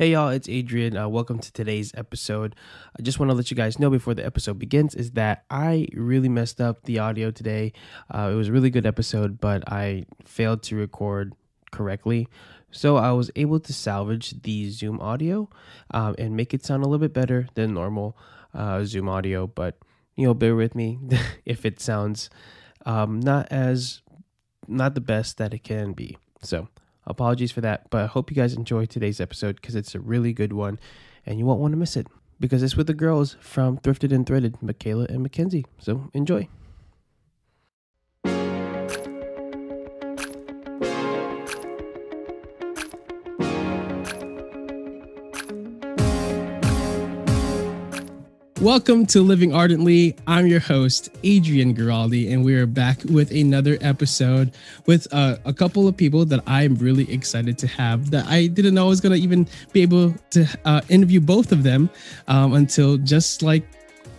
Hey y'all, it's Adrian. Uh, welcome to today's episode. I just want to let you guys know before the episode begins is that I really messed up the audio today. Uh, it was a really good episode, but I failed to record correctly. So I was able to salvage the Zoom audio um, and make it sound a little bit better than normal uh, Zoom audio. But you know, bear with me if it sounds um, not as not the best that it can be. So Apologies for that, but I hope you guys enjoy today's episode because it's a really good one and you won't want to miss it because it's with the girls from Thrifted and Threaded, Michaela and Mackenzie. So enjoy. Welcome to Living Ardently. I'm your host, Adrian Giraldi, and we are back with another episode with uh, a couple of people that I'm really excited to have. That I didn't know I was going to even be able to uh, interview both of them um, until just like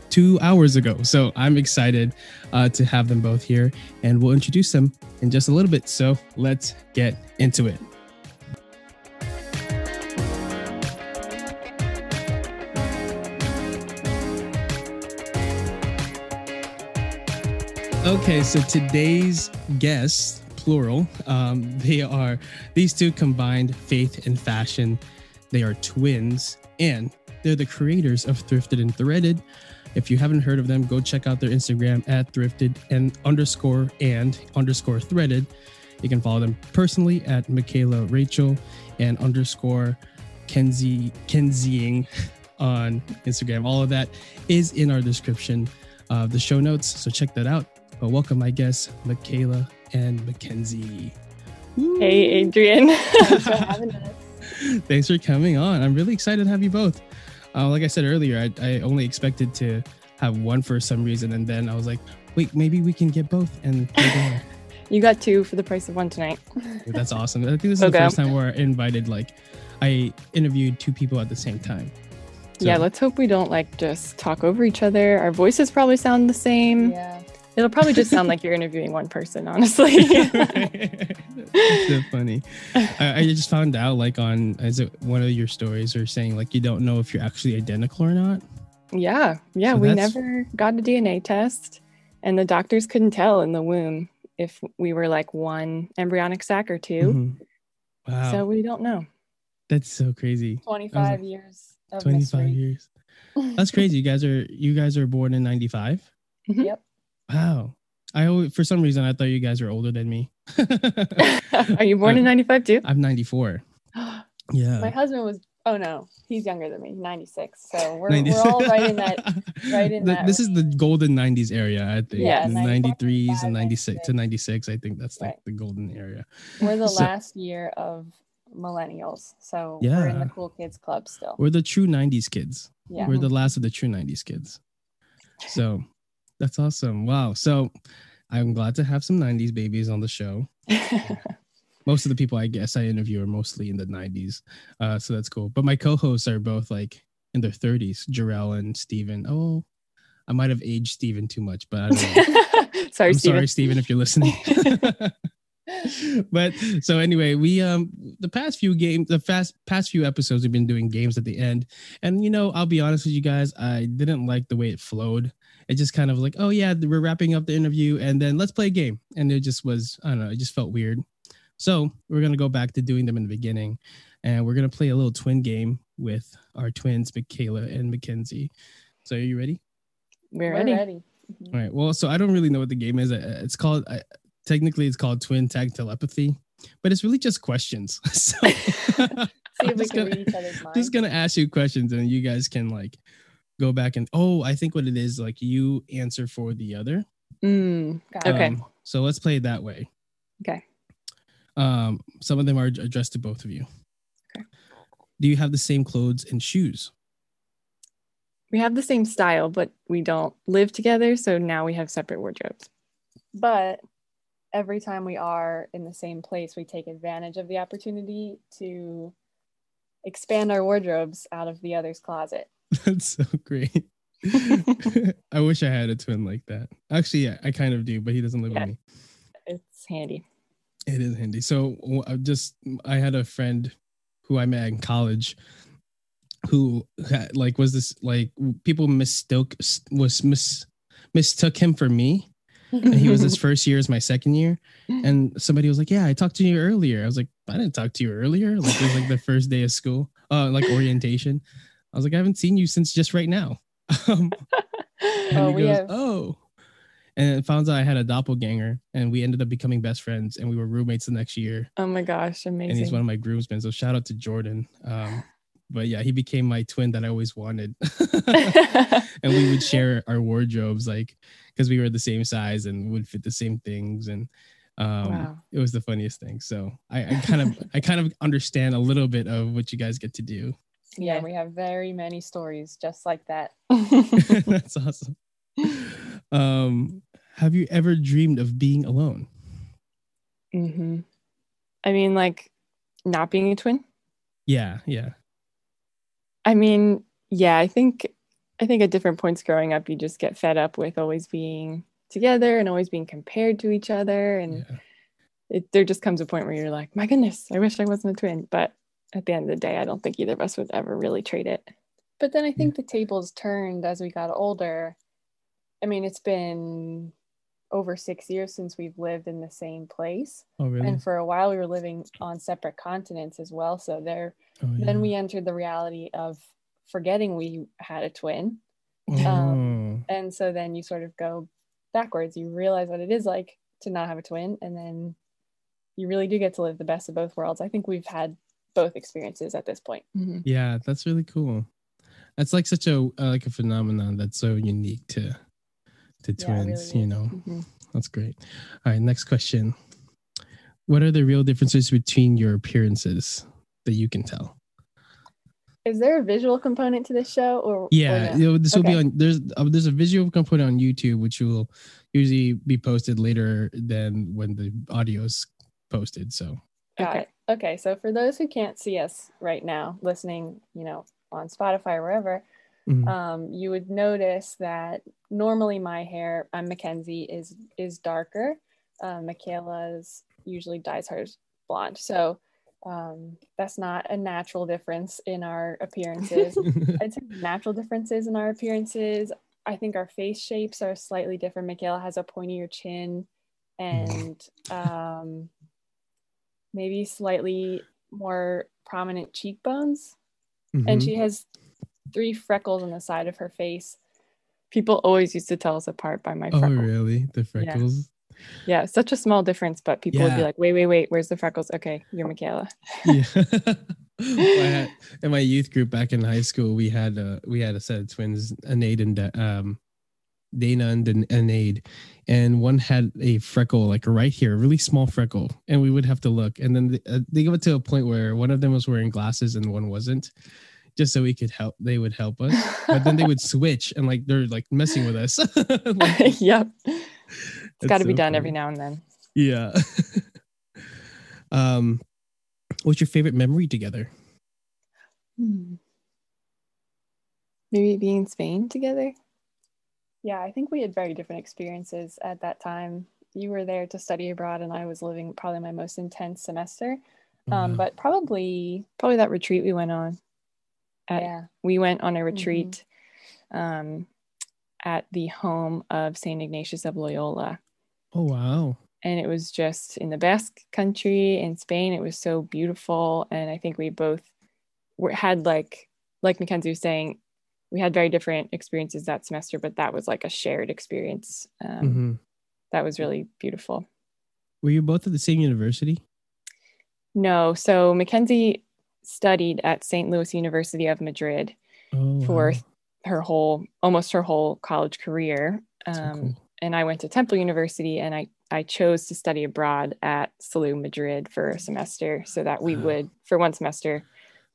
two hours ago. So I'm excited uh, to have them both here, and we'll introduce them in just a little bit. So let's get into it. Okay, so today's guests, plural, um, they are these two combined faith and fashion. They are twins, and they're the creators of Thrifted and Threaded. If you haven't heard of them, go check out their Instagram at thrifted and underscore and underscore threaded. You can follow them personally at Michaela Rachel and underscore Kenzie Kenzieing on Instagram. All of that is in our description of the show notes. So check that out. But welcome my guests, Michaela and Mackenzie. Hey, Adrian. Thanks for having us. Thanks for coming on. I'm really excited to have you both. Uh, like I said earlier, I, I only expected to have one for some reason, and then I was like, wait, maybe we can get both. And you got two for the price of one tonight. That's awesome. I think this is okay. the first time where I invited like I interviewed two people at the same time. So. Yeah, let's hope we don't like just talk over each other. Our voices probably sound the same. Yeah. It'll probably just sound like you're interviewing one person, honestly. That's so funny. I, I, just found out, like, on is it one of your stories, or saying like you don't know if you're actually identical or not. Yeah, yeah. So we never got a DNA test, and the doctors couldn't tell in the womb if we were like one embryonic sac or 2 mm-hmm. Wow. So we don't know. That's so crazy. Twenty-five like, years. Twenty-five mystery. years. That's crazy. You guys are you guys are born in '95. Mm-hmm. Yep. Wow. I always, for some reason I thought you guys were older than me. Are you born in 95 too? I'm 94. yeah. My husband was oh no, he's younger than me, 96. So we're, 90. we're all right in that right in the, that This range. is the golden 90s area, I think. Yeah, 93s and 96 to 96. I think that's like right. the golden area. We're the so, last year of millennials. So yeah. we're in the cool kids club still. We're the true 90s kids. Yeah. We're the last of the true 90s kids. So that's awesome. Wow. So I'm glad to have some 90s babies on the show. Most of the people I guess I interview are mostly in the 90s. Uh, so that's cool. But my co-hosts are both like in their 30s, Jarrell and Steven. Oh, I might have aged Steven too much, but I don't know. sorry, I'm Steven. sorry, Steven, if you're listening. but so anyway, we um the past few games, the fast past few episodes, we've been doing games at the end, and you know, I'll be honest with you guys, I didn't like the way it flowed it just kind of like, oh yeah, we're wrapping up the interview and then let's play a game. And it just was, I don't know, it just felt weird. So we're gonna go back to doing them in the beginning, and we're gonna play a little twin game with our twins, Michaela and Mackenzie. So are you ready? We're ready. Ready. All right. Well, so I don't really know what the game is. Uh, it's called uh, technically it's called twin tag telepathy, but it's really just questions. So See if we can gonna, read each other's minds. Just gonna ask you questions, and you guys can like go back and oh, I think what it is like you answer for the other. Mm, okay. Um, so let's play it that way. Okay. Um, some of them are addressed to both of you. Okay. Do you have the same clothes and shoes? We have the same style, but we don't live together, so now we have separate wardrobes. But every time we are in the same place, we take advantage of the opportunity to expand our wardrobes out of the other's closet. That's so great. I wish I had a twin like that. Actually, yeah, I kind of do, but he doesn't live yeah. with me. It's handy. It is handy. So I just I had a friend who I met in college, who had, like was this like people mistook was mis mistook him for me. and he was his first year as my second year. And somebody was like, Yeah, I talked to you earlier. I was like, I didn't talk to you earlier. Like it was like the first day of school, uh, like orientation. I was like, I haven't seen you since just right now. Um, and oh, he goes, have- Oh. And found out I had a doppelganger, and we ended up becoming best friends, and we were roommates the next year. Oh my gosh, amazing! And he's one of my groomsmen. So shout out to Jordan. Um, but yeah, he became my twin that I always wanted. and we would share our wardrobes, like because we were the same size and would fit the same things, and um, wow. it was the funniest thing. So I, I kind of, I kind of understand a little bit of what you guys get to do. Yeah, we have very many stories just like that. That's awesome. Um, have you ever dreamed of being alone? Mm-hmm. I mean, like not being a twin. Yeah, yeah. I mean, yeah, I think I think at different points growing up, you just get fed up with always being together and always being compared to each other, and yeah. it, there just comes a point where you're like, my goodness, I wish I wasn't a twin. But at the end of the day, I don't think either of us would ever really trade it. But then I think the tables turned as we got older. I mean, it's been over six years since we've lived in the same place. Oh, really? And for a while, we were living on separate continents as well. So there, oh, yeah. then we entered the reality of forgetting we had a twin. Oh. Um, and so then you sort of go backwards. You realize what it is like to not have a twin, and then you really do get to live the best of both worlds. I think we've had both experiences at this point. Mm-hmm. Yeah, that's really cool. That's like such a uh, like a phenomenon that's so unique to to twins. Yeah, really you know, mm-hmm. that's great. All right, next question. What are the real differences between your appearances that you can tell? Is there a visual component to this show, or yeah, or no? this will okay. be on. There's uh, there's a visual component on YouTube, which will usually be posted later than when the audio is posted. So got okay. it. Okay, so for those who can't see us right now, listening, you know, on Spotify or wherever, mm-hmm. um, you would notice that normally my hair, I'm Mackenzie, is is darker. Uh, Michaela's usually dyes hers blonde. So um, that's not a natural difference in our appearances. I'd say natural differences in our appearances. I think our face shapes are slightly different. Michaela has a pointier chin and um, maybe slightly more prominent cheekbones. Mm-hmm. And she has three freckles on the side of her face. People always used to tell us apart by my oh, freckles. Oh, really? The freckles? Yeah. yeah, such a small difference, but people yeah. would be like, wait, wait, wait, where's the freckles? Okay, you're Michaela. yeah. in my youth group back in high school, we had a we had a set of twins, Anade and um, Dana and Anade, and one had a freckle like right here, a really small freckle, and we would have to look. And then they, uh, they got to a point where one of them was wearing glasses and one wasn't, just so we could help. They would help us, but then they would switch and like they're like messing with us. like, yep, it's got to so be done funny. every now and then. Yeah. um, what's your favorite memory together? Hmm. Maybe being in Spain together. Yeah, I think we had very different experiences at that time. You were there to study abroad, and I was living probably my most intense semester. Um, mm-hmm. But probably probably that retreat we went on. At, yeah, we went on a retreat mm-hmm. um, at the home of Saint Ignatius of Loyola. Oh wow! And it was just in the Basque country in Spain. It was so beautiful, and I think we both were, had like like Mackenzie was saying, we had very different experiences that semester, but that was like a shared experience. Um, mm-hmm. That was really beautiful. Were you both at the same university? No. So Mackenzie studied at St. Louis University of Madrid oh, for wow. her whole, almost her whole college career. Um, so cool. And I went to Temple University and I, I chose to study abroad at SLU Madrid for a semester so that we would, for one semester,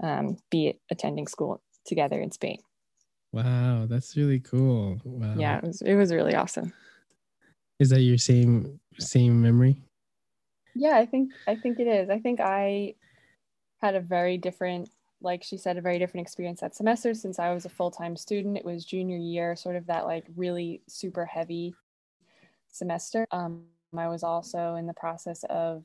um, be attending school together in Spain. Wow, that's really cool. Wow. Yeah, it was it was really awesome. Is that your same same memory? Yeah, I think I think it is. I think I had a very different like she said a very different experience that semester since I was a full-time student. It was junior year, sort of that like really super heavy semester. Um I was also in the process of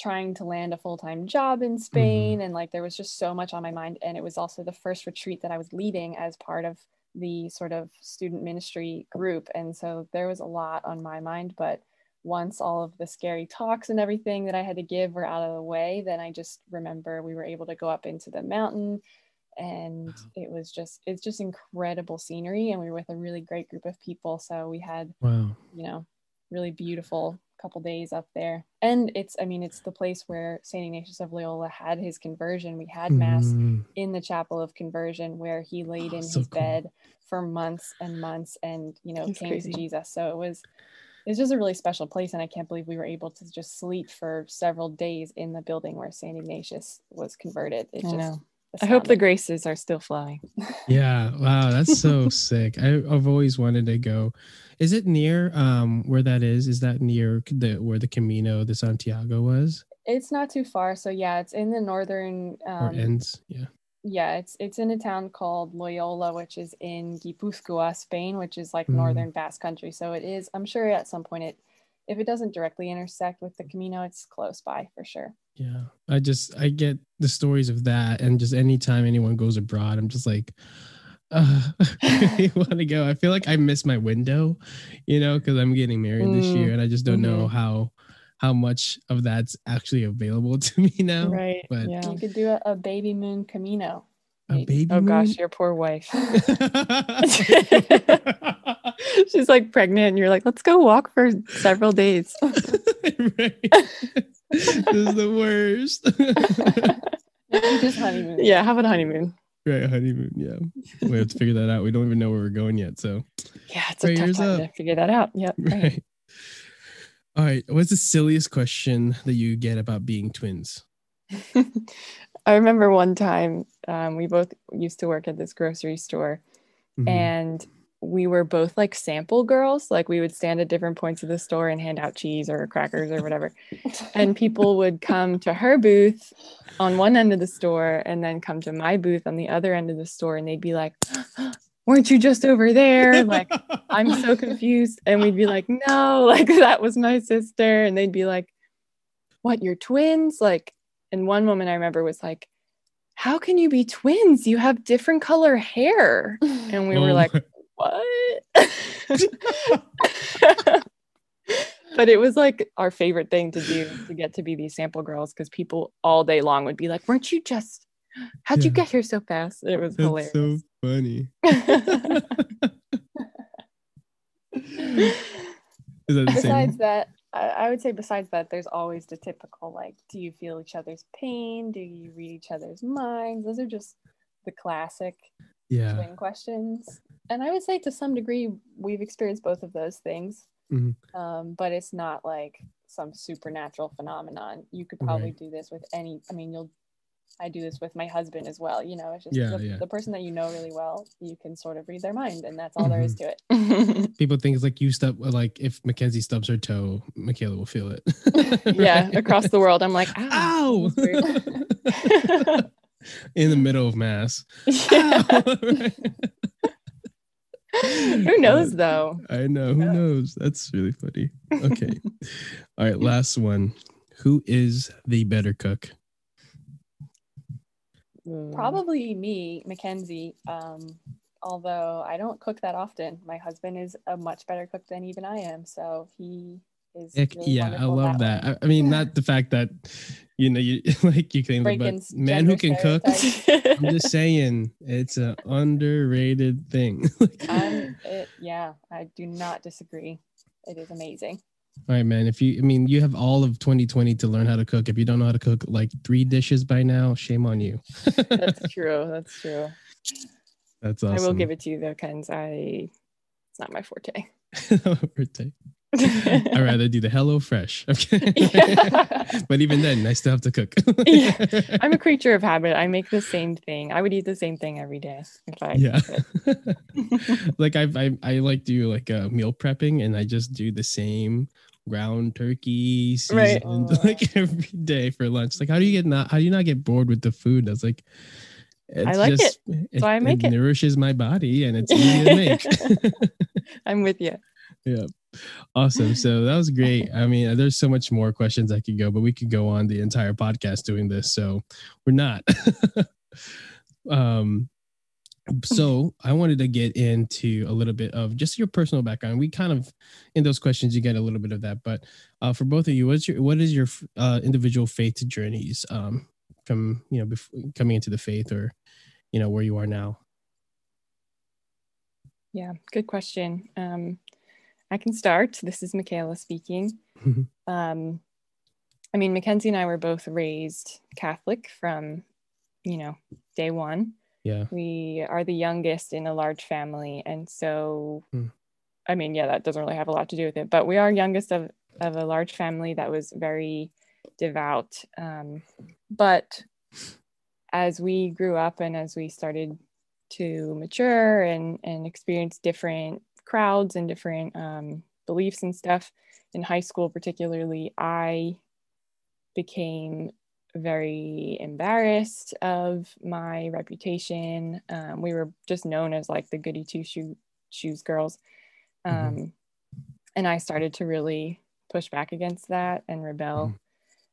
trying to land a full-time job in Spain mm-hmm. and like there was just so much on my mind and it was also the first retreat that I was leading as part of the sort of student ministry group and so there was a lot on my mind but once all of the scary talks and everything that I had to give were out of the way then I just remember we were able to go up into the mountain and wow. it was just it's just incredible scenery and we were with a really great group of people so we had wow you know really beautiful couple days up there and it's i mean it's the place where saint ignatius of loyola had his conversion we had mass mm. in the chapel of conversion where he laid oh, in so his cool. bed for months and months and you know That's came crazy. to jesus so it was it's just a really special place and i can't believe we were able to just sleep for several days in the building where saint ignatius was converted it I just know. I hope the graces are still flowing. yeah. Wow. That's so sick. I, have always wanted to go. Is it near um where that is? Is that near the where the Camino de Santiago was? It's not too far. So yeah, it's in the northern um, or ends. Yeah. Yeah, it's it's in a town called Loyola, which is in Guipuzcoa, Spain, which is like mm. northern Basque country. So it is. I'm sure at some point it, if it doesn't directly intersect with the Camino, it's close by for sure. Yeah, I just I get the stories of that, and just anytime anyone goes abroad, I'm just like, uh, I want to go. I feel like I miss my window, you know, because I'm getting married mm. this year, and I just don't mm-hmm. know how how much of that's actually available to me now. Right. But yeah. you could do a, a baby moon camino. A baby oh moon? gosh, your poor wife. She's like pregnant, and you're like, let's go walk for several days. right this is the worst. just honeymoon. Yeah, have a honeymoon. Right, honeymoon. Yeah, we have to figure that out. We don't even know where we're going yet, so yeah, it's a tough time up. to figure that out. Yep. Right. right. All right. What's the silliest question that you get about being twins? I remember one time um, we both used to work at this grocery store, mm-hmm. and we were both like sample girls. Like we would stand at different points of the store and hand out cheese or crackers or whatever. and people would come to her booth on one end of the store and then come to my booth on the other end of the store and they'd be like, Weren't you just over there? Like, I'm so confused. And we'd be like, No, like that was my sister. And they'd be like, What, you're twins? Like, and one woman I remember was like, how can you be twins? You have different color hair. And we were oh like, what? but it was like our favorite thing to do to get to be these sample girls because people all day long would be like, weren't you just, how'd yeah. you get here so fast? It was That's hilarious. so funny. besides that, I, I would say besides that, there's always the typical like, do you feel each other's pain? Do you read each other's minds? Those are just the classic yeah. twin questions and I would say to some degree we've experienced both of those things, mm-hmm. um, but it's not like some supernatural phenomenon. You could probably right. do this with any. I mean, you'll. I do this with my husband as well. You know, it's just yeah, the, yeah. the, person that you know really well. You can sort of read their mind, and that's all mm-hmm. there is mm-hmm. to it. People think it's like you stub, like if Mackenzie stubs her toe, Michaela will feel it. yeah, across the world, I'm like, ow. ow! In the middle of mass. Yeah. Who knows though? I know. Who knows? That's really funny. Okay. All right. Last one. Who is the better cook? Probably me, Mackenzie. Um, although I don't cook that often. My husband is a much better cook than even I am. So he is. Really yeah, I love that. that. I, I mean, not the fact that you know, you like you claim, but man who can cook. I'm just saying, it's an underrated thing. um, it, yeah, I do not disagree. It is amazing. All right, man. If you, I mean, you have all of 2020 to learn how to cook. If you don't know how to cook like three dishes by now, shame on you. That's true. That's true. That's awesome. I will give it to you though, Ken's. I, it's not my forte. forte. I'd rather do the Hello Fresh. Okay. Yeah. but even then, I still have to cook. yeah. I'm a creature of habit. I make the same thing. I would eat the same thing every day if I Yeah. like I, I I like do like a uh, meal prepping and I just do the same ground turkey right. like every day for lunch. Like how do you get not how do you not get bored with the food? I was like I like just, it. That's why I make it. It nourishes my body and it's easy to make. I'm with you. Yeah. awesome. So that was great. I mean, there's so much more questions I could go, but we could go on the entire podcast doing this. So we're not. um, so I wanted to get into a little bit of just your personal background. We kind of in those questions you get a little bit of that, but uh, for both of you, what's your what is your uh, individual faith journeys um, from you know before coming into the faith or you know where you are now? Yeah, good question. Um, I can start. This is Michaela speaking. um, I mean, Mackenzie and I were both raised Catholic from, you know, day one. Yeah. We are the youngest in a large family. And so, hmm. I mean, yeah, that doesn't really have a lot to do with it, but we are youngest of, of a large family that was very devout. Um, but as we grew up and as we started to mature and, and experience different crowds and different um, beliefs and stuff in high school, particularly, I became very embarrassed of my reputation. Um, we were just known as like the goody two shoe shoes girls. Mm-hmm. Um, mm-hmm. And I started to really push back against that and rebel.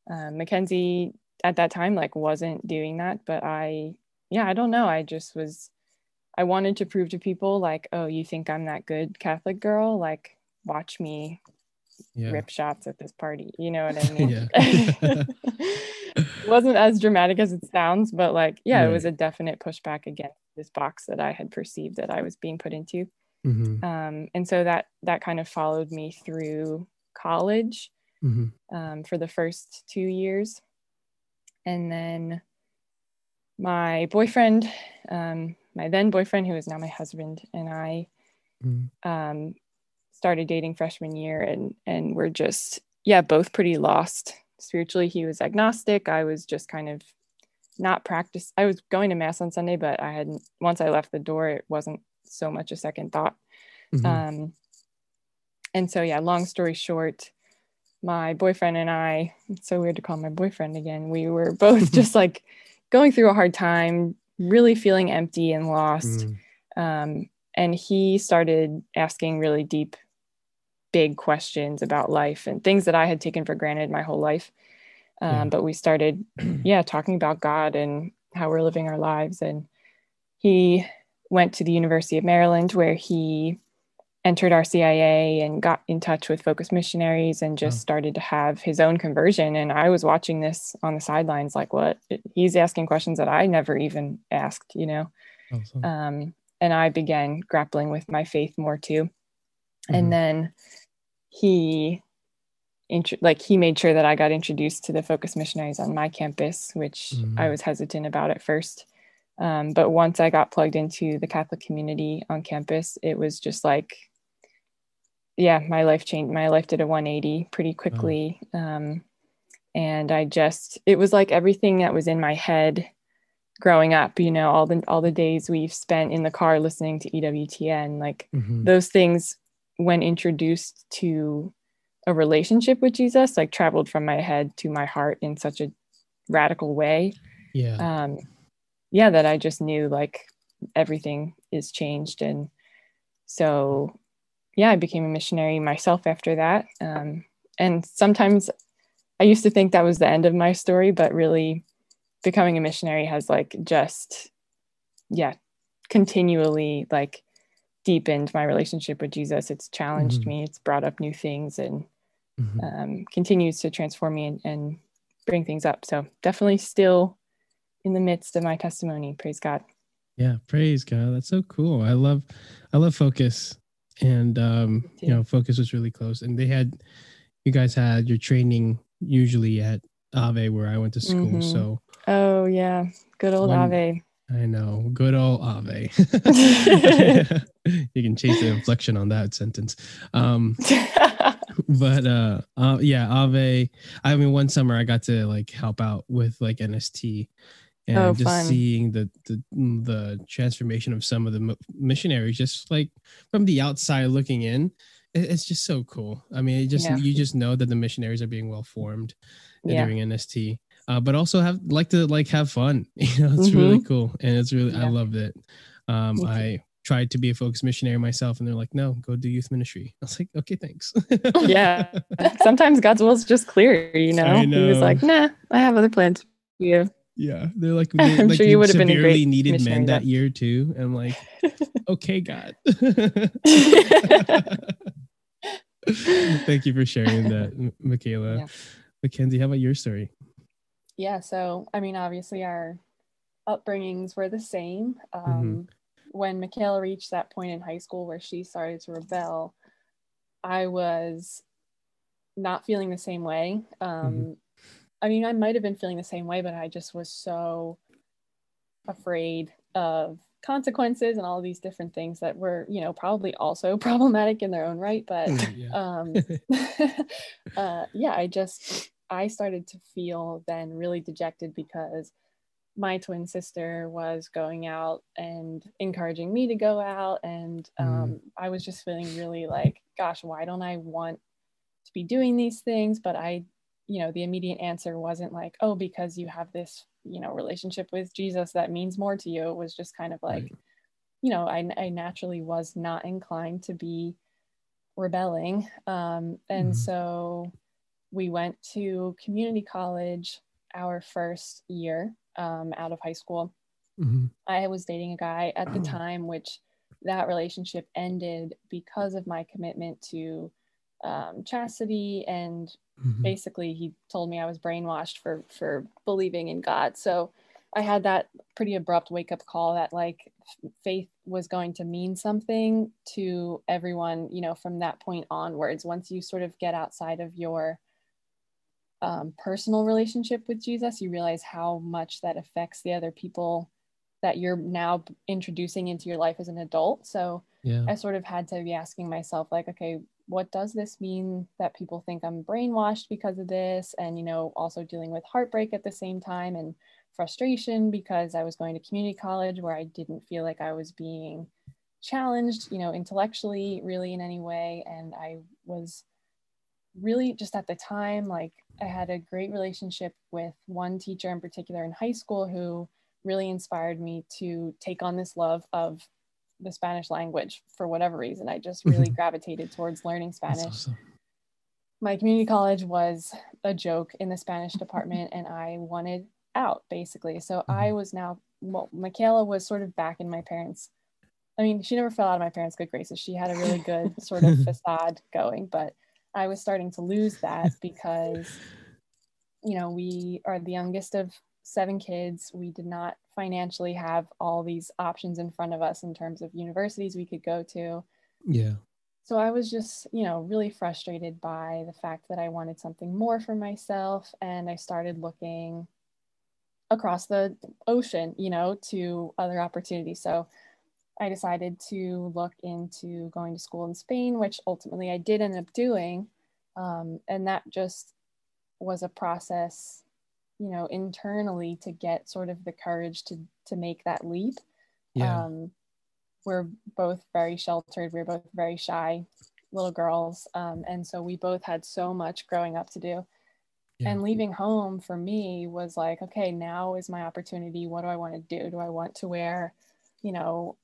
Mm-hmm. Um, Mackenzie at that time like wasn't doing that, but I, yeah, I don't know. I just was, I wanted to prove to people like, oh, you think I'm that good Catholic girl? Like, watch me yeah. rip shots at this party. You know what I mean? It wasn't as dramatic as it sounds, but like, yeah, right. it was a definite pushback against this box that I had perceived that I was being put into. Mm-hmm. Um, and so that that kind of followed me through college mm-hmm. um, for the first two years, and then my boyfriend, um, my then boyfriend, who is now my husband, and I mm-hmm. um, started dating freshman year and and we're just yeah both pretty lost spiritually he was agnostic i was just kind of not practice i was going to mass on sunday but i hadn't once i left the door it wasn't so much a second thought mm-hmm. um and so yeah long story short my boyfriend and i it's so weird to call my boyfriend again we were both just like going through a hard time really feeling empty and lost mm. um and he started asking really deep big questions about life and things that I had taken for granted my whole life. Um, yeah. But we started, yeah, talking about God and how we're living our lives. And he went to the University of Maryland where he entered RCIA and got in touch with Focus Missionaries and just oh. started to have his own conversion. And I was watching this on the sidelines, like, what? He's asking questions that I never even asked, you know? Awesome. Um, and I began grappling with my faith more too. Mm-hmm. And then he like he made sure that I got introduced to the Focus Missionaries on my campus, which mm-hmm. I was hesitant about at first. Um, but once I got plugged into the Catholic community on campus, it was just like, yeah, my life changed. My life did a 180 pretty quickly. Oh. Um, and I just, it was like everything that was in my head growing up, you know, all the, all the days we've spent in the car listening to EWTN, like mm-hmm. those things when introduced to a relationship with Jesus, like traveled from my head to my heart in such a radical way. Yeah. Um, yeah, that I just knew like everything is changed. And so, yeah, I became a missionary myself after that. Um, and sometimes I used to think that was the end of my story, but really becoming a missionary has like just, yeah, continually like deepened my relationship with Jesus. It's challenged mm-hmm. me. It's brought up new things and mm-hmm. um, continues to transform me and, and bring things up. So definitely still in the midst of my testimony. Praise God. Yeah, praise God. That's so cool. I love, I love Focus, and um, you know, Focus was really close, and they had, you guys had your training usually at Ave where I went to school. Mm-hmm. So. Oh yeah, good old one, Ave. I know. Good old Ave. you can chase the inflection on that sentence. Um, but uh, uh, yeah, Ave. I mean, one summer I got to like help out with like NST and oh, just fun. seeing the, the the transformation of some of the missionaries just like from the outside looking in it's just so cool i mean it just yeah. you just know that the missionaries are being well formed yeah. during nst uh, but also have like to like have fun. You know, it's mm-hmm. really cool and it's really yeah. I loved it. Um, I tried to be a focus missionary myself, and they're like, "No, go do youth ministry." I was like, "Okay, thanks." yeah, sometimes God's will is just clear. You know? know, He was like, "Nah, I have other plans for you." Yeah, they're like, they, I'm like, sure you would have been a great needed men that year too. And I'm like, okay, God. Thank you for sharing that, Michaela. Yeah. Mackenzie, how about your story? Yeah, so I mean, obviously, our upbringings were the same. Um, mm-hmm. When Michaela reached that point in high school where she started to rebel, I was not feeling the same way. Um, mm-hmm. I mean, I might have been feeling the same way, but I just was so afraid of consequences and all these different things that were, you know, probably also problematic in their own right. But yeah. um, uh, yeah, I just, I started to feel then really dejected because my twin sister was going out and encouraging me to go out. And um, mm. I was just feeling really like, gosh, why don't I want to be doing these things? But I you know the immediate answer wasn't like oh because you have this you know relationship with jesus that means more to you it was just kind of like right. you know I, I naturally was not inclined to be rebelling um, and mm-hmm. so we went to community college our first year um, out of high school mm-hmm. i was dating a guy at the time which that relationship ended because of my commitment to um, chastity and mm-hmm. basically he told me i was brainwashed for for believing in god so i had that pretty abrupt wake up call that like faith was going to mean something to everyone you know from that point onwards once you sort of get outside of your um, personal relationship with jesus you realize how much that affects the other people that you're now introducing into your life as an adult so yeah. i sort of had to be asking myself like okay what does this mean that people think I'm brainwashed because of this? And, you know, also dealing with heartbreak at the same time and frustration because I was going to community college where I didn't feel like I was being challenged, you know, intellectually really in any way. And I was really just at the time, like, I had a great relationship with one teacher in particular in high school who really inspired me to take on this love of the Spanish language for whatever reason. I just really gravitated towards learning Spanish. Awesome. My community college was a joke in the Spanish department, and I wanted out basically. So mm-hmm. I was now, well, Michaela was sort of back in my parents' I mean, she never fell out of my parents' good graces. She had a really good sort of facade going, but I was starting to lose that because, you know, we are the youngest of seven kids. We did not financially have all these options in front of us in terms of universities we could go to. Yeah. So I was just, you know, really frustrated by the fact that I wanted something more for myself. And I started looking across the ocean, you know, to other opportunities. So I decided to look into going to school in Spain, which ultimately I did end up doing. Um, and that just was a process you know internally to get sort of the courage to to make that leap. Yeah. um we're both very sheltered. We're both very shy little girls. Um, and so we both had so much growing up to do. Yeah. and leaving home for me was like okay now is my opportunity. What do i want to do? Do i want to wear you know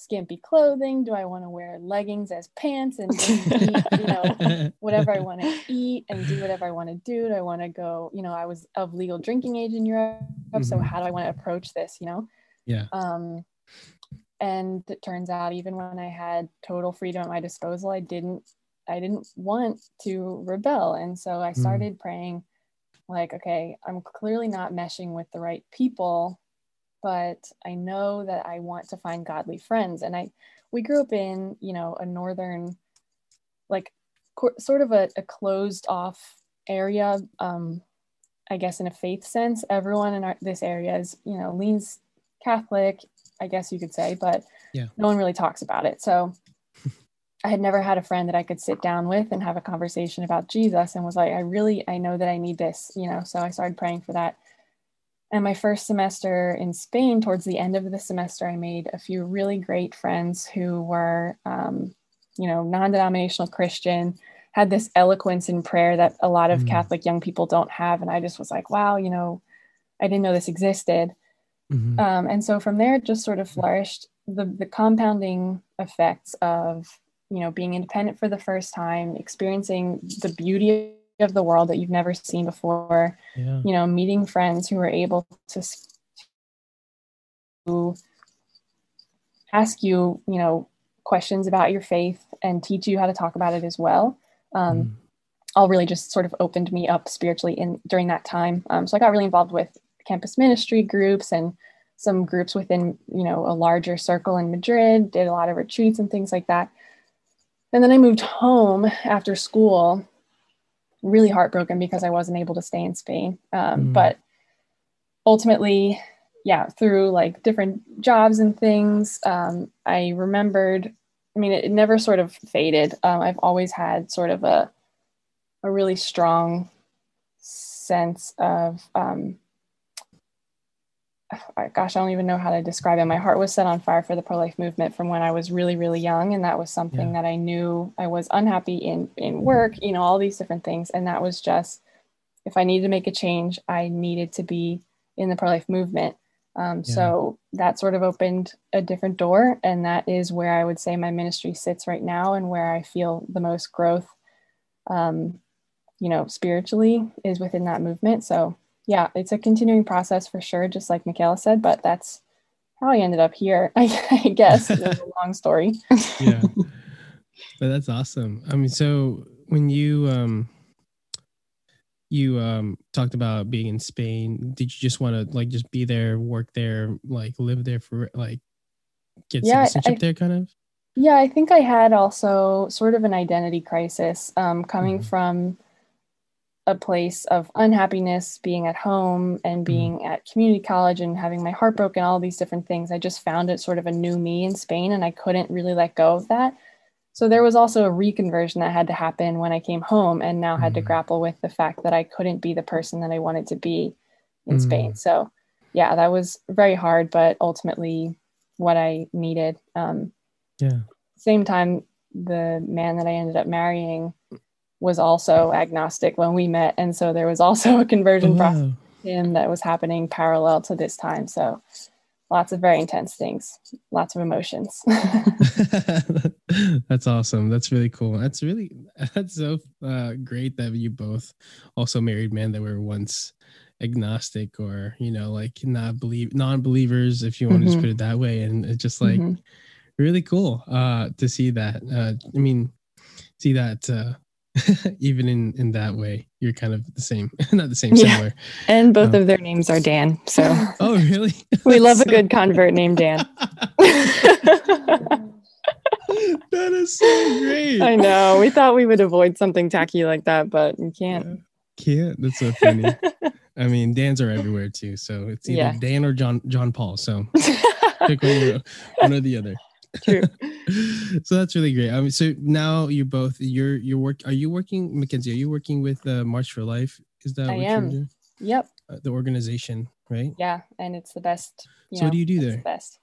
skimpy clothing? Do I want to wear leggings as pants and eat, you know, whatever I want to eat and do whatever I want to do? Do I want to go, you know, I was of legal drinking age in Europe. Mm-hmm. So how do I want to approach this, you know? Yeah. Um, and it turns out even when I had total freedom at my disposal, I didn't, I didn't want to rebel. And so I mm. started mm. praying like, okay, I'm clearly not meshing with the right people but I know that I want to find godly friends. And I, we grew up in, you know, a northern, like co- sort of a, a, closed off area. Um, I guess in a faith sense, everyone in our, this area is, you know, leans Catholic, I guess you could say, but yeah. no one really talks about it. So I had never had a friend that I could sit down with and have a conversation about Jesus and was like, I really, I know that I need this, you know, so I started praying for that. And my first semester in Spain, towards the end of the semester, I made a few really great friends who were, um, you know, non denominational Christian, had this eloquence in prayer that a lot of mm. Catholic young people don't have. And I just was like, wow, you know, I didn't know this existed. Mm-hmm. Um, and so from there, it just sort of flourished. the the compounding effects of you know being independent for the first time experiencing the beauty of the world that you've never seen before yeah. you know meeting friends who are able to, to ask you you know questions about your faith and teach you how to talk about it as well um, mm. all really just sort of opened me up spiritually in during that time um, so i got really involved with campus ministry groups and some groups within you know a larger circle in madrid did a lot of retreats and things like that and then i moved home after school really heartbroken because i wasn't able to stay in spain um, mm. but ultimately yeah through like different jobs and things um, i remembered i mean it, it never sort of faded um, i've always had sort of a a really strong sense of um, gosh, I don't even know how to describe it. My heart was set on fire for the pro-life movement from when I was really, really young. And that was something yeah. that I knew I was unhappy in, in work, you know, all these different things. And that was just, if I needed to make a change, I needed to be in the pro-life movement. Um, yeah. So that sort of opened a different door. And that is where I would say my ministry sits right now and where I feel the most growth, um, you know, spiritually is within that movement. So yeah, it's a continuing process for sure, just like Michaela said, but that's how I ended up here, I, I guess. it's a long story. yeah. But that's awesome. I mean, so when you um you um talked about being in Spain, did you just want to like just be there, work there, like live there for like get yeah, citizenship I, there kind of? Yeah, I think I had also sort of an identity crisis um coming mm-hmm. from a place of unhappiness being at home and mm-hmm. being mm. at community college and having my heart broken all these different things i just found it sort of a new me in spain and i couldn't really let go of that so there was also a reconversion that had to happen when i came home and now had to mm. grapple with the fact that i couldn't be the person that i wanted to be in mm. spain so yeah that was very hard but ultimately what i needed um, yeah same time the man that i ended up marrying was also agnostic when we met. And so there was also a conversion oh, process him that was happening parallel to this time. So lots of very intense things, lots of emotions. that's awesome. That's really cool. That's really that's so uh, great that you both also married men that were once agnostic or you know like not believe non-believers if you want mm-hmm. to just put it that way and it's just like mm-hmm. really cool uh to see that uh i mean see that uh even in in that way you're kind of the same not the same yeah. similar. And both um, of their names are dan so. Oh really? We love so... a good convert named dan. That is so great. I know. We thought we would avoid something tacky like that but we can't. Yeah, can't. That's so funny. I mean dans are everywhere too so it's either yeah. dan or john john paul so pick one, one or the other True. so that's really great. I mean, so now you're both you're you're work. Are you working, Mackenzie? Are you working with uh, March for Life? Is that I what am. you're doing? Yep. Uh, the organization, right? Yeah, and it's the best. so know, what do you do there? The best.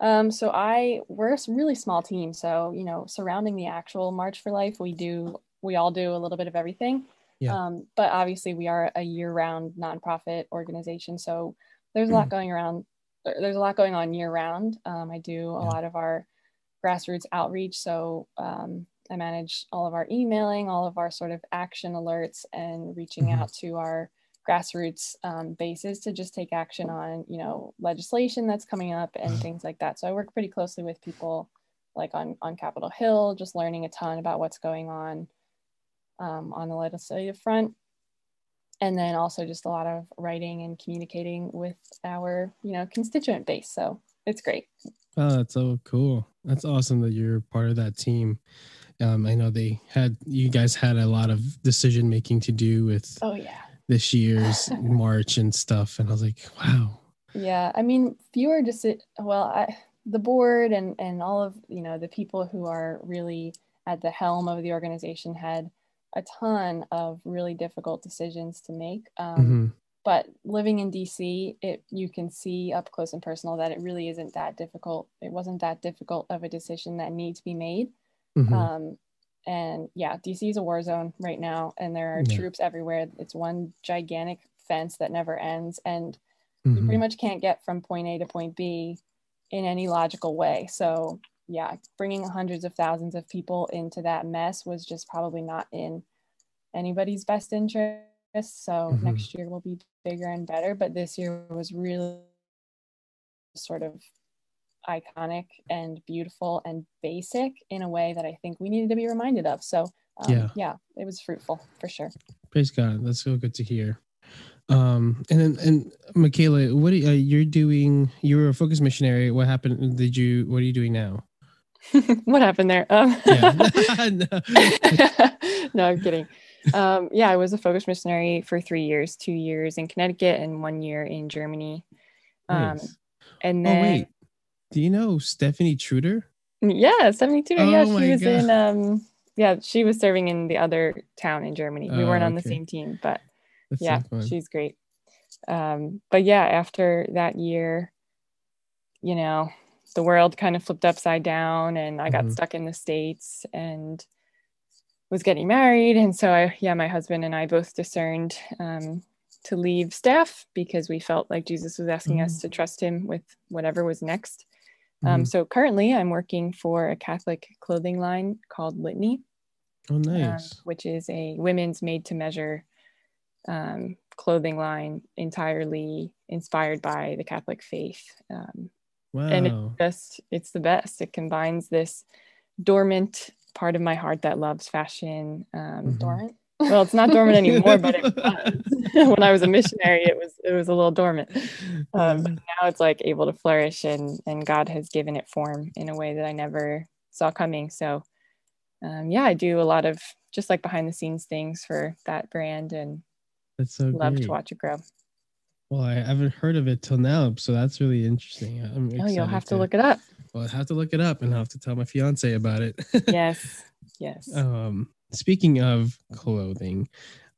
Um, so I we're a really small team. So you know, surrounding the actual March for Life, we do we all do a little bit of everything. Yeah. Um, but obviously, we are a year-round nonprofit organization, so there's a lot mm. going around there's a lot going on year round. Um, I do a yeah. lot of our grassroots outreach. So um, I manage all of our emailing, all of our sort of action alerts, and reaching mm-hmm. out to our grassroots um, bases to just take action on you know legislation that's coming up and mm-hmm. things like that. So I work pretty closely with people like on on Capitol Hill, just learning a ton about what's going on um, on the legislative front and then also just a lot of writing and communicating with our you know constituent base so it's great. Oh that's so cool. That's awesome that you're part of that team. Um, i know they had you guys had a lot of decision making to do with oh yeah. this year's march and stuff and i was like wow. Yeah i mean fewer just well I, the board and and all of you know the people who are really at the helm of the organization had a ton of really difficult decisions to make. Um, mm-hmm. But living in DC, it you can see up close and personal that it really isn't that difficult. It wasn't that difficult of a decision that needs to be made. Mm-hmm. Um, and yeah, DC is a war zone right now, and there are yeah. troops everywhere. It's one gigantic fence that never ends, and mm-hmm. you pretty much can't get from point A to point B in any logical way. So yeah, bringing hundreds of thousands of people into that mess was just probably not in anybody's best interest. So mm-hmm. next year will be bigger and better, but this year was really sort of iconic and beautiful and basic in a way that I think we needed to be reminded of. So um, yeah, yeah, it was fruitful for sure. Praise God. That's so good to hear. Um, and then, and Michaela, what are, uh, you're doing? You were a focus missionary. What happened? Did you? What are you doing now? what happened there? Um, no. no, I'm kidding. Um, yeah, I was a focus missionary for three years, two years in Connecticut and one year in Germany. Um, nice. And then, oh, wait, do you know Stephanie Truder? Yeah, Stephanie Truder. Oh, yeah, she was God. in. Um, yeah, she was serving in the other town in Germany. We weren't oh, on the same team, but That's yeah, so she's great. Um, but yeah, after that year, you know, the world kind of flipped upside down and I got mm-hmm. stuck in the States and was getting married. And so I, yeah, my husband and I both discerned um, to leave staff because we felt like Jesus was asking mm-hmm. us to trust him with whatever was next. Um, mm-hmm. so currently I'm working for a Catholic clothing line called Litany. Oh, um, nice. Um, which is a women's made to measure um, clothing line entirely inspired by the Catholic faith. Um, Wow. And it's just, it's the best. It combines this dormant part of my heart that loves fashion. Um, mm-hmm. Dormant? Well, it's not dormant anymore, but it was. when I was a missionary, it was it was a little dormant. Um, but now it's like able to flourish, and and God has given it form in a way that I never saw coming. So, um, yeah, I do a lot of just like behind the scenes things for that brand, and that's so love great. to watch it grow. Well, I haven't heard of it till now, so that's really interesting. I'm oh, you'll have to, to, look it up. Well, I have to look it up and I'll have to tell my fiance about it. yes, yes. Um, speaking of clothing,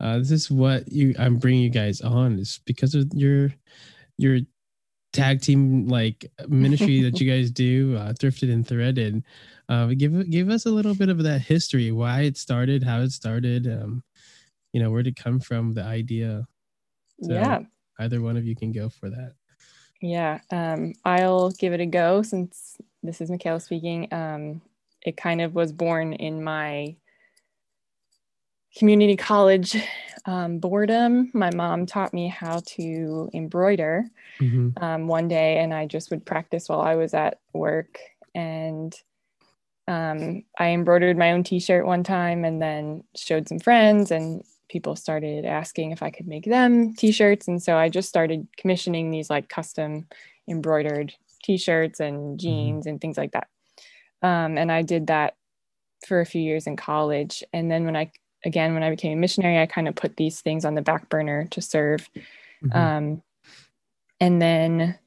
uh, this is what you I'm bringing you guys on is because of your your tag team like ministry that you guys do, uh, thrifted and threaded. Uh, give give us a little bit of that history, why it started, how it started, um, you know, where did it come from, the idea. So, yeah either one of you can go for that. Yeah, um, I'll give it a go since this is Michaela speaking. Um, it kind of was born in my community college um, boredom. My mom taught me how to embroider mm-hmm. um, one day, and I just would practice while I was at work. And um, I embroidered my own t shirt one time and then showed some friends, and people started asking if I could make them t-shirts and so I just started commissioning these like custom embroidered t-shirts and mm-hmm. jeans and things like that. Um, and I did that for a few years in college and then when I again when I became a missionary I kind of put these things on the back burner to serve. Mm-hmm. Um, and then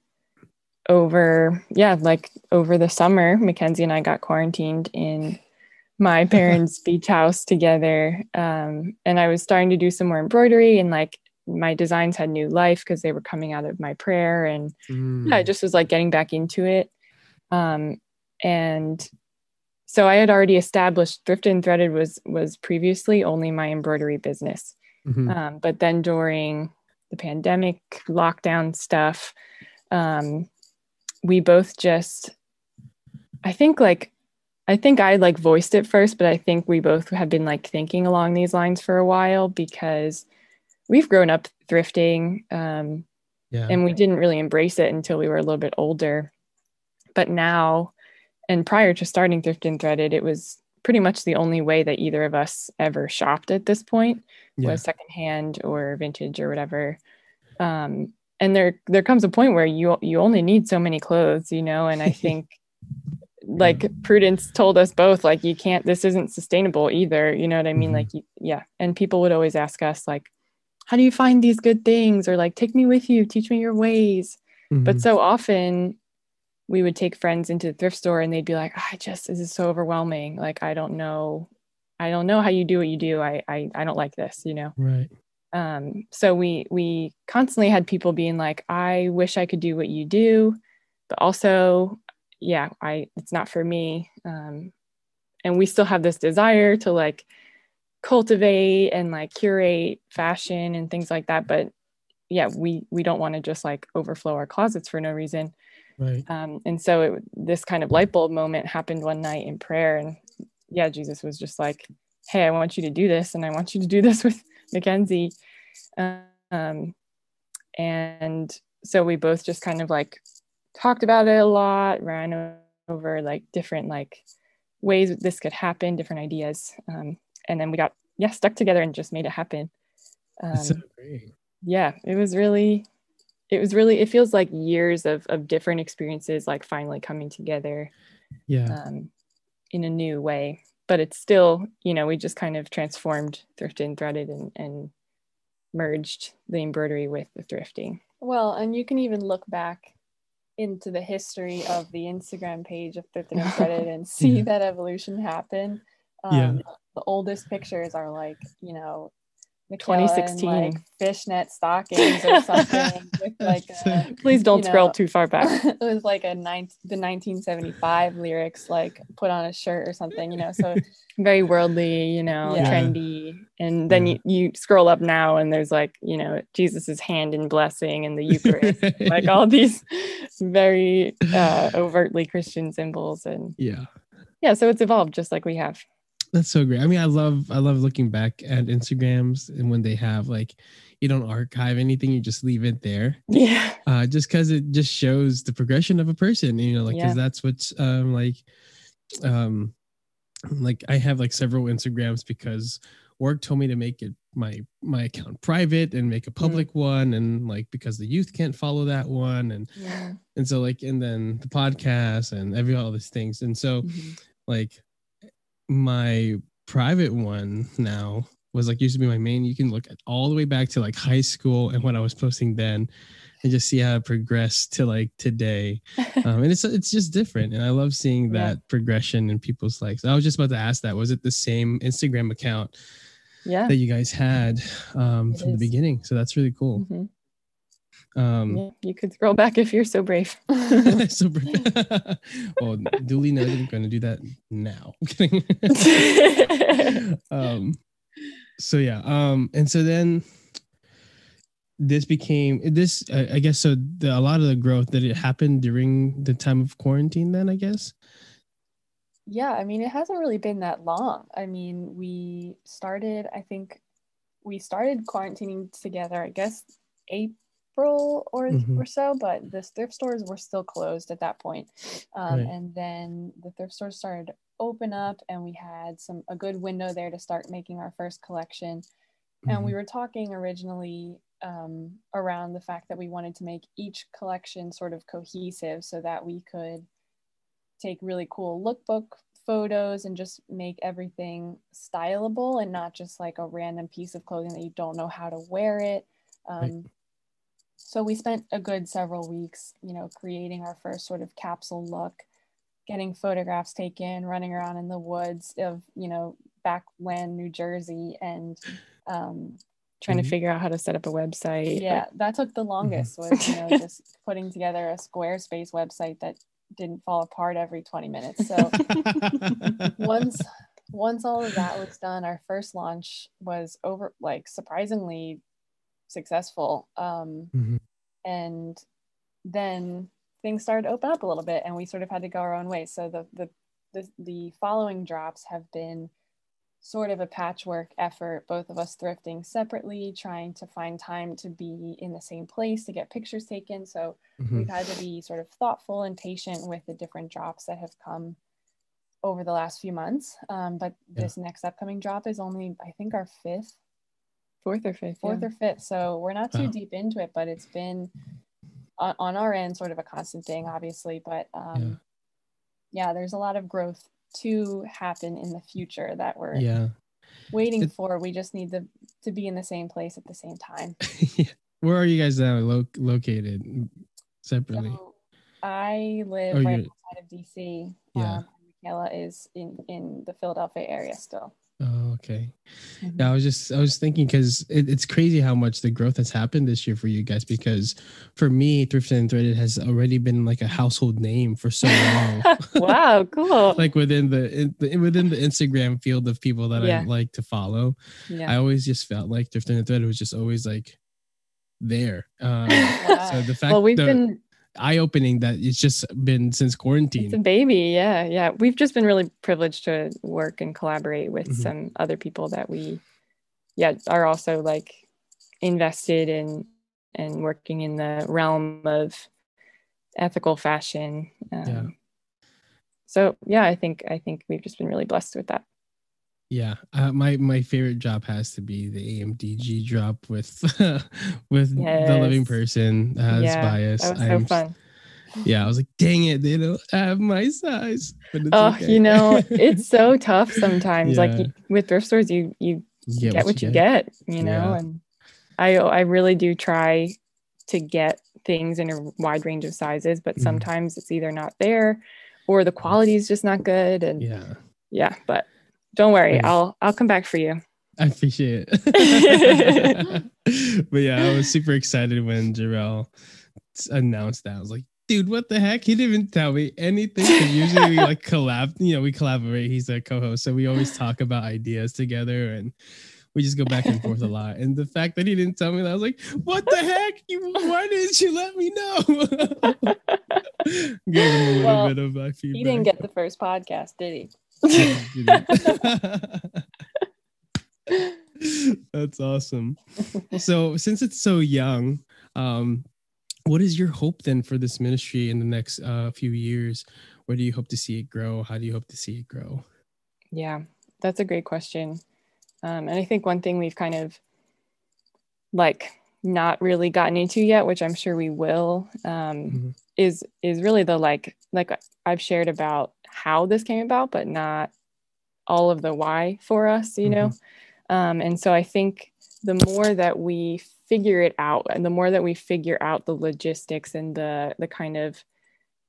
over yeah like over the summer Mackenzie and I got quarantined in my parents' beach house together. Um, and I was starting to do some more embroidery and like my designs had new life because they were coming out of my prayer. And mm. yeah, I just was like getting back into it. Um, and so I had already established Thrifted and Threaded was was previously only my embroidery business. Mm-hmm. Um, but then during the pandemic lockdown stuff, um, we both just I think like I think I like voiced it first, but I think we both have been like thinking along these lines for a while because we've grown up thrifting um, yeah. and we didn't really embrace it until we were a little bit older. But now, and prior to starting Thrift and Threaded, it was pretty much the only way that either of us ever shopped at this point yeah. was secondhand or vintage or whatever. Um, and there there comes a point where you you only need so many clothes, you know, and I think like prudence told us both like you can't this isn't sustainable either you know what i mean? Mm-hmm. like you, yeah and people would always ask us like how do you find these good things? or like take me with you teach me your ways. Mm-hmm. but so often we would take friends into the thrift store and they'd be like i just this is so overwhelming. Like i don't know i don't know how you do what you do. I i, I don't like this you know? Right. Um so we we constantly had people being like i wish i could do what you do but also yeah, I it's not for me. Um, and we still have this desire to like cultivate and like curate fashion and things like that. But yeah, we we don't want to just like overflow our closets for no reason. Right. Um, and so it, this kind of light bulb moment happened one night in prayer. And yeah, Jesus was just like, hey, I want you to do this. And I want you to do this with Mackenzie. Um, and so we both just kind of like talked about it a lot, ran over like different like ways this could happen, different ideas. Um, and then we got, yeah, stuck together and just made it happen. Um, so yeah, it was really, it was really, it feels like years of, of different experiences, like finally coming together. Yeah. Um, in a new way, but it's still, you know, we just kind of transformed thrifted and threaded and, and merged the embroidery with the thrifting. Well, and you can even look back into the history of the Instagram page of Thrifted and Threaded and see yeah. that evolution happen. Um, yeah. The oldest pictures are like, you know, 2016 like fishnet stockings or something with like a, please don't scroll know, too far back. it was like a nine the 1975 lyrics like put on a shirt or something you know so very worldly you know yeah. trendy. And then you, you scroll up now and there's like you know jesus's hand in blessing and the eucharist like all these very uh, overtly christian symbols and yeah. Yeah so it's evolved just like we have that's so great. I mean, I love I love looking back at Instagrams and when they have like you don't archive anything, you just leave it there. Yeah. Uh, just because it just shows the progression of a person, you know, like because yeah. that's what's um like um like I have like several Instagrams because work told me to make it my my account private and make a public mm. one and like because the youth can't follow that one and yeah. and so like and then the podcast and every all these things and so mm-hmm. like my private one now was like used to be my main. You can look at all the way back to like high school and what I was posting then and just see how it progressed to like today. Um, and it's it's just different. And I love seeing that yeah. progression in people's likes. I was just about to ask that. Was it the same Instagram account yeah. that you guys had um, from is. the beginning? So that's really cool. Mm-hmm. Um, yeah, you could scroll back if you're so brave. so brave. well, duly noted. I'm going to do that now. um, so yeah. Um, and so then this became this. I, I guess so. The, a lot of the growth that it happened during the time of quarantine. Then I guess. Yeah, I mean, it hasn't really been that long. I mean, we started. I think we started quarantining together. I guess April April or mm-hmm. or so, but the thrift stores were still closed at that point. Um, right. And then the thrift stores started to open up, and we had some a good window there to start making our first collection. Mm-hmm. And we mm-hmm. were talking originally um, around the fact that we wanted to make each collection sort of cohesive, so that we could take really cool lookbook photos and just make everything stylable and not just like a random piece of clothing that you don't know how to wear it. Um, right. So we spent a good several weeks, you know, creating our first sort of capsule look, getting photographs taken, running around in the woods of, you know, backland New Jersey and um, trying mm-hmm. to figure out how to set up a website. Yeah, but... that took the longest mm-hmm. was, you know, just putting together a Squarespace website that didn't fall apart every 20 minutes. So once once all of that was done, our first launch was over like surprisingly successful. Um, mm-hmm. And then things started to open up a little bit, and we sort of had to go our own way. So the the the, the following drops have been sort of a patchwork effort, both of us thrifting separately, trying to find time to be in the same place to get pictures taken. So mm-hmm. we've had to be sort of thoughtful and patient with the different drops that have come over the last few months. Um, but yeah. this next upcoming drop is only, I think, our fifth fourth or fifth fourth yeah. or fifth so we're not too wow. deep into it but it's been on, on, our end sort of a constant thing obviously but um yeah. yeah. there's a lot of growth to happen in the future that we're yeah waiting it, for we just need to to be in the same place at the same time where are you guys now lo- located separately so i live oh, right outside of dc yeah um, michaela is in in the philadelphia area still okay. Mm-hmm. Yeah, I was just I was thinking because it, it's crazy how much the growth has happened this year for you guys. Because for me, Thrifted and Threaded has already been like a household name for so long. wow, cool! like within the, the, within the Instagram field of people that yeah. I like to follow, yeah. I always just felt like Thrifted and Threaded was just always like there. Um, wow. So the fact well, we've been eye opening that it's just been since quarantine. It's a baby, yeah, yeah. We've just been really privileged to work and collaborate with mm-hmm. some other people that we, yeah, are also like invested in and working in the realm of ethical fashion. Um, yeah. So yeah, I think I think we've just been really blessed with that. Yeah, uh, my my favorite drop has to be the AMDG drop with with yes. the living person as yeah, bias. That was I'm, fun. Yeah, I was like, dang it, they don't have my size. oh, okay. you know, it's so tough sometimes. Yeah. Like with thrift stores, you you, you get, what you get, get you know. Yeah. And I I really do try to get things in a wide range of sizes, but mm. sometimes it's either not there or the quality is just not good. And yeah, yeah, but don't worry, I'll I'll come back for you. I appreciate it. but yeah, I was super excited when Jarrell announced that. I was like, dude, what the heck? He didn't even tell me anything. usually we like collab, you know, we collaborate. He's a co-host. So we always talk about ideas together and we just go back and forth a lot. And the fact that he didn't tell me that, I was like, what the heck? You why didn't you let me know? Give him a little well, bit of my feedback. He didn't get the first podcast, did he? That's awesome. So since it's so young, um, what is your hope then for this ministry in the next uh, few years? Where do you hope to see it grow? How do you hope to see it grow? Yeah, that's a great question. Um, and I think one thing we've kind of like not really gotten into yet, which I'm sure we will, um, mm-hmm. Is is really the like like I've shared about how this came about, but not all of the why for us, you mm-hmm. know? Um, and so I think the more that we figure it out and the more that we figure out the logistics and the the kind of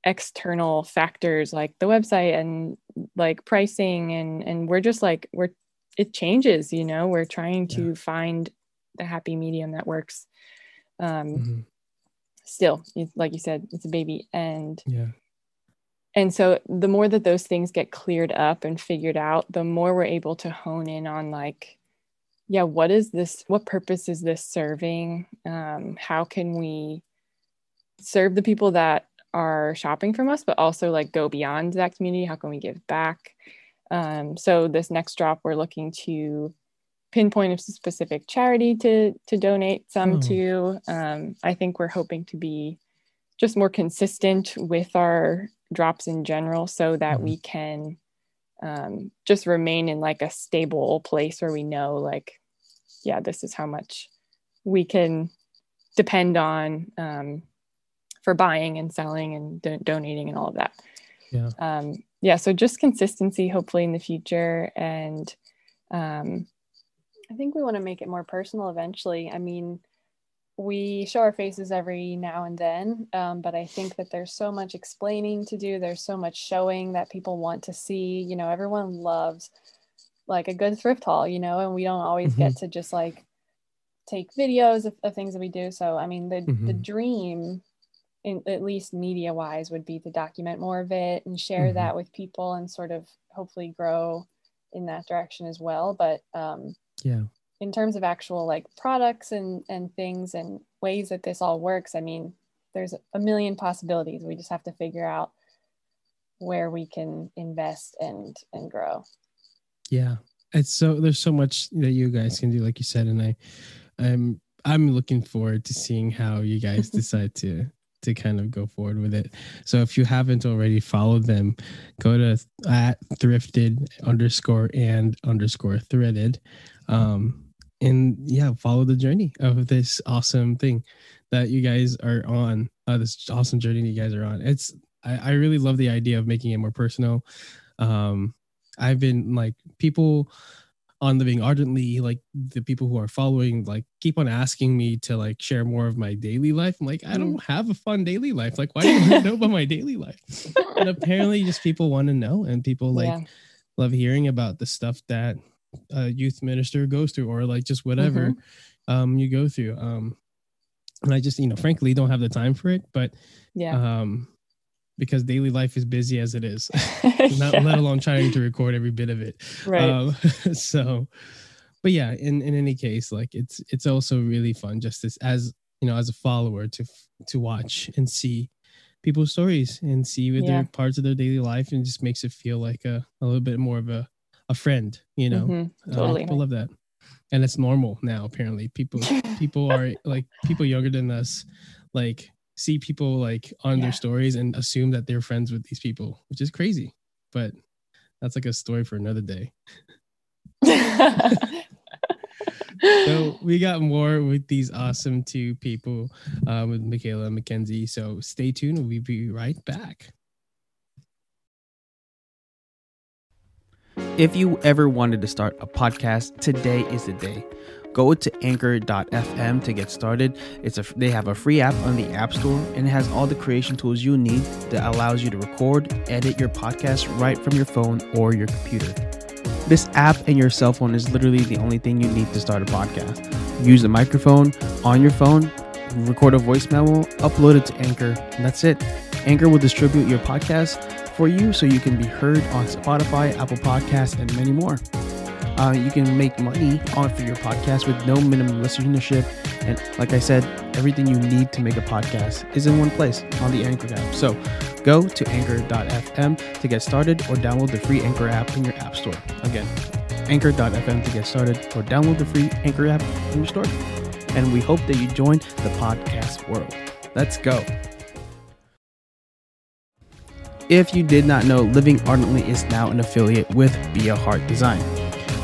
external factors like the website and like pricing and and we're just like we're it changes you know we're trying to yeah. find the happy medium that works um mm-hmm. Still like you said it's a baby. And yeah. and so the more that those things get cleared up and figured out the more we're able to hone in on like yeah what is this what purpose is this serving? Um, how can we serve the people that are shopping from us but also like go beyond that community? How can we give back? Um, so this next drop we're looking to pinpoint a specific charity to to donate some oh. to um, i think we're hoping to be just more consistent with our drops in general so that mm-hmm. we can um, just remain in like a stable place where we know like yeah this is how much we can depend on um, for buying and selling and do- donating and all of that yeah um, yeah so just consistency hopefully in the future and um, i think we want to make it more personal eventually i mean we show our faces every now and then um, but i think that there's so much explaining to do there's so much showing that people want to see you know everyone loves like a good thrift haul you know and we don't always mm-hmm. get to just like take videos of, of, things that we do so i mean the mm-hmm. the dream in, at least media wise would be to document more of it and share mm-hmm. that with people and sort of hopefully grow in that direction as well but um yeah in terms of actual like products and and things and ways that this all works i mean there's a million possibilities we just have to figure out where we can invest and and grow yeah it's so there's so much that you guys can do like you said and i i'm i'm looking forward to seeing how you guys decide to to kind of go forward with it. So if you haven't already followed them, go to at thrifted underscore and underscore threaded. Um, and yeah, follow the journey of this awesome thing that you guys are on. Uh, this awesome journey you guys are on. It's I, I really love the idea of making it more personal. Um, I've been like people on living ardently like the people who are following like keep on asking me to like share more of my daily life i'm like i don't mm. have a fun daily life like why do you know about my daily life and apparently just people want to know and people like yeah. love hearing about the stuff that a youth minister goes through or like just whatever mm-hmm. um you go through um and i just you know frankly don't have the time for it but yeah um because daily life is busy as it is not yeah. let alone trying to record every bit of it right um, so but yeah in in any case like it's it's also really fun just as as you know as a follower to to watch and see people's stories and see with yeah. their parts of their daily life and just makes it feel like a, a little bit more of a, a friend, you know. Mm-hmm. Totally. Uh, people love that. And it's normal now, apparently. People people are like people younger than us, like see people like on yeah. their stories and assume that they're friends with these people, which is crazy. But that's like a story for another day. so we got more with these awesome two people uh, with Michaela and Mackenzie. So stay tuned. We'll be right back. If you ever wanted to start a podcast, today is the day. Go to anchor.fm to get started. It's a they have a free app on the App Store and it has all the creation tools you need that allows you to record, edit your podcast right from your phone or your computer. This app and your cell phone is literally the only thing you need to start a podcast. Use a microphone on your phone, record a voice memo, upload it to Anchor, and that's it. Anchor will distribute your podcast for you so you can be heard on Spotify, Apple Podcasts, and many more. Uh, you can make money on for your podcast with no minimum listenership. And like I said, everything you need to make a podcast is in one place on the Anchor app. So go to anchor.fm to get started or download the free Anchor app in your app store. Again, anchor.fm to get started or download the free Anchor app in your store. And we hope that you join the podcast world. Let's go. If you did not know, Living Ardently is now an affiliate with Be a Heart Design.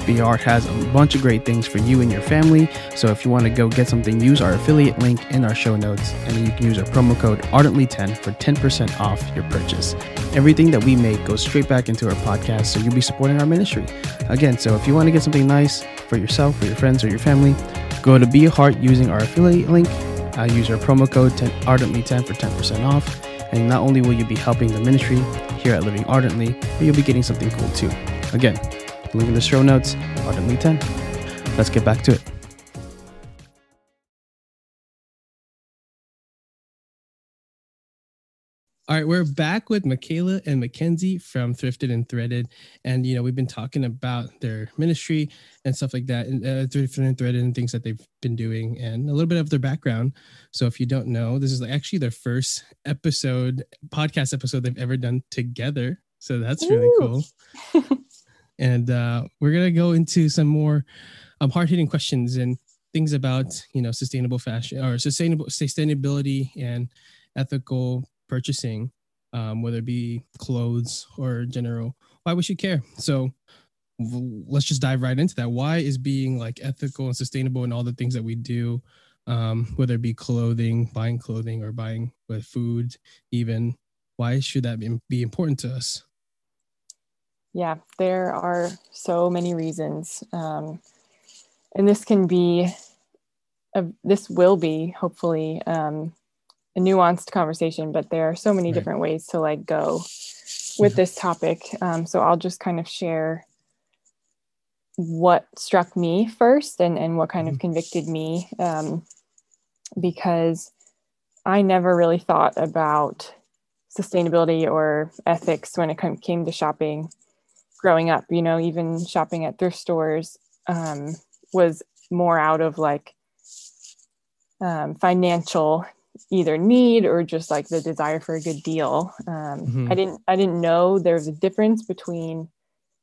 Be a Heart has a bunch of great things for you and your family. So if you want to go get something, use our affiliate link in our show notes, and you can use our promo code Ardently10 for 10% off your purchase. Everything that we make goes straight back into our podcast, so you'll be supporting our ministry. Again, so if you want to get something nice for yourself, for your friends, or your family, go to Be a Heart using our affiliate link. Uh, use our promo code 10, Ardently10 for 10% off. And not only will you be helping the ministry here at Living Ardently, but you'll be getting something cool too. Again, Link in the show notes, Ardently 10. Let's get back to it. All right, we're back with Michaela and Mackenzie from Thrifted and Threaded, and you know we've been talking about their ministry and stuff like that, and uh, Thrifted and Threaded and things that they've been doing, and a little bit of their background. So if you don't know, this is actually their first episode, podcast episode they've ever done together. So that's really Ooh. cool. and uh, we're gonna go into some more um, hard hitting questions and things about you know sustainable fashion or sustainable sustainability and ethical purchasing, um, whether it be clothes or general. Why we should care. So let's just dive right into that. Why is being like ethical and sustainable in all the things that we do, um, whether it be clothing, buying clothing, or buying with food, even? Why should that be, important to us? Yeah, there are so many reasons. Um, and this can be, a, this will be hopefully um, a nuanced conversation, but there are so many right. different ways to like go with this topic. Um, so I'll just kind of share what struck me first and, and what kind of mm-hmm. convicted me um, because I never really thought about sustainability or ethics when it came to shopping growing up, you know, even shopping at thrift stores um, was more out of like um, financial either need or just like the desire for a good deal. Um, mm-hmm. I didn't I didn't know there was a difference between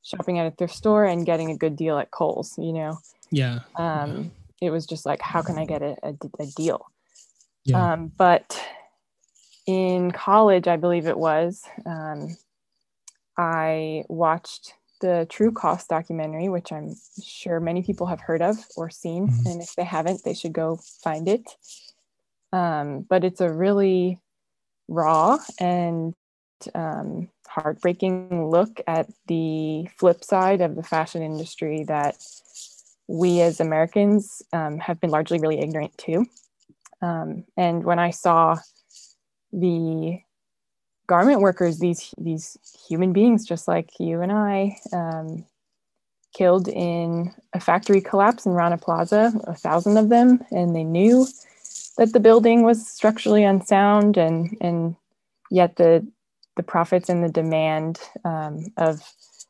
shopping at a thrift store and getting a good deal at Kohl's. You know. Yeah. Um, it was just like, how can I get a, a, a deal? Yeah. Um, but in college, I believe it was, um, I watched the True Cost documentary, which I'm sure many people have heard of or seen. Mm-hmm. And if they haven't, they should go find it. Um, but it's a really raw and um, heartbreaking look at the flip side of the fashion industry that we as Americans um, have been largely really ignorant to. Um, and when I saw the garment workers, these these human beings just like you and I, um, killed in a factory collapse in Rana Plaza, a thousand of them, and they knew that the building was structurally unsound, and and yet the the profits and the demand um, of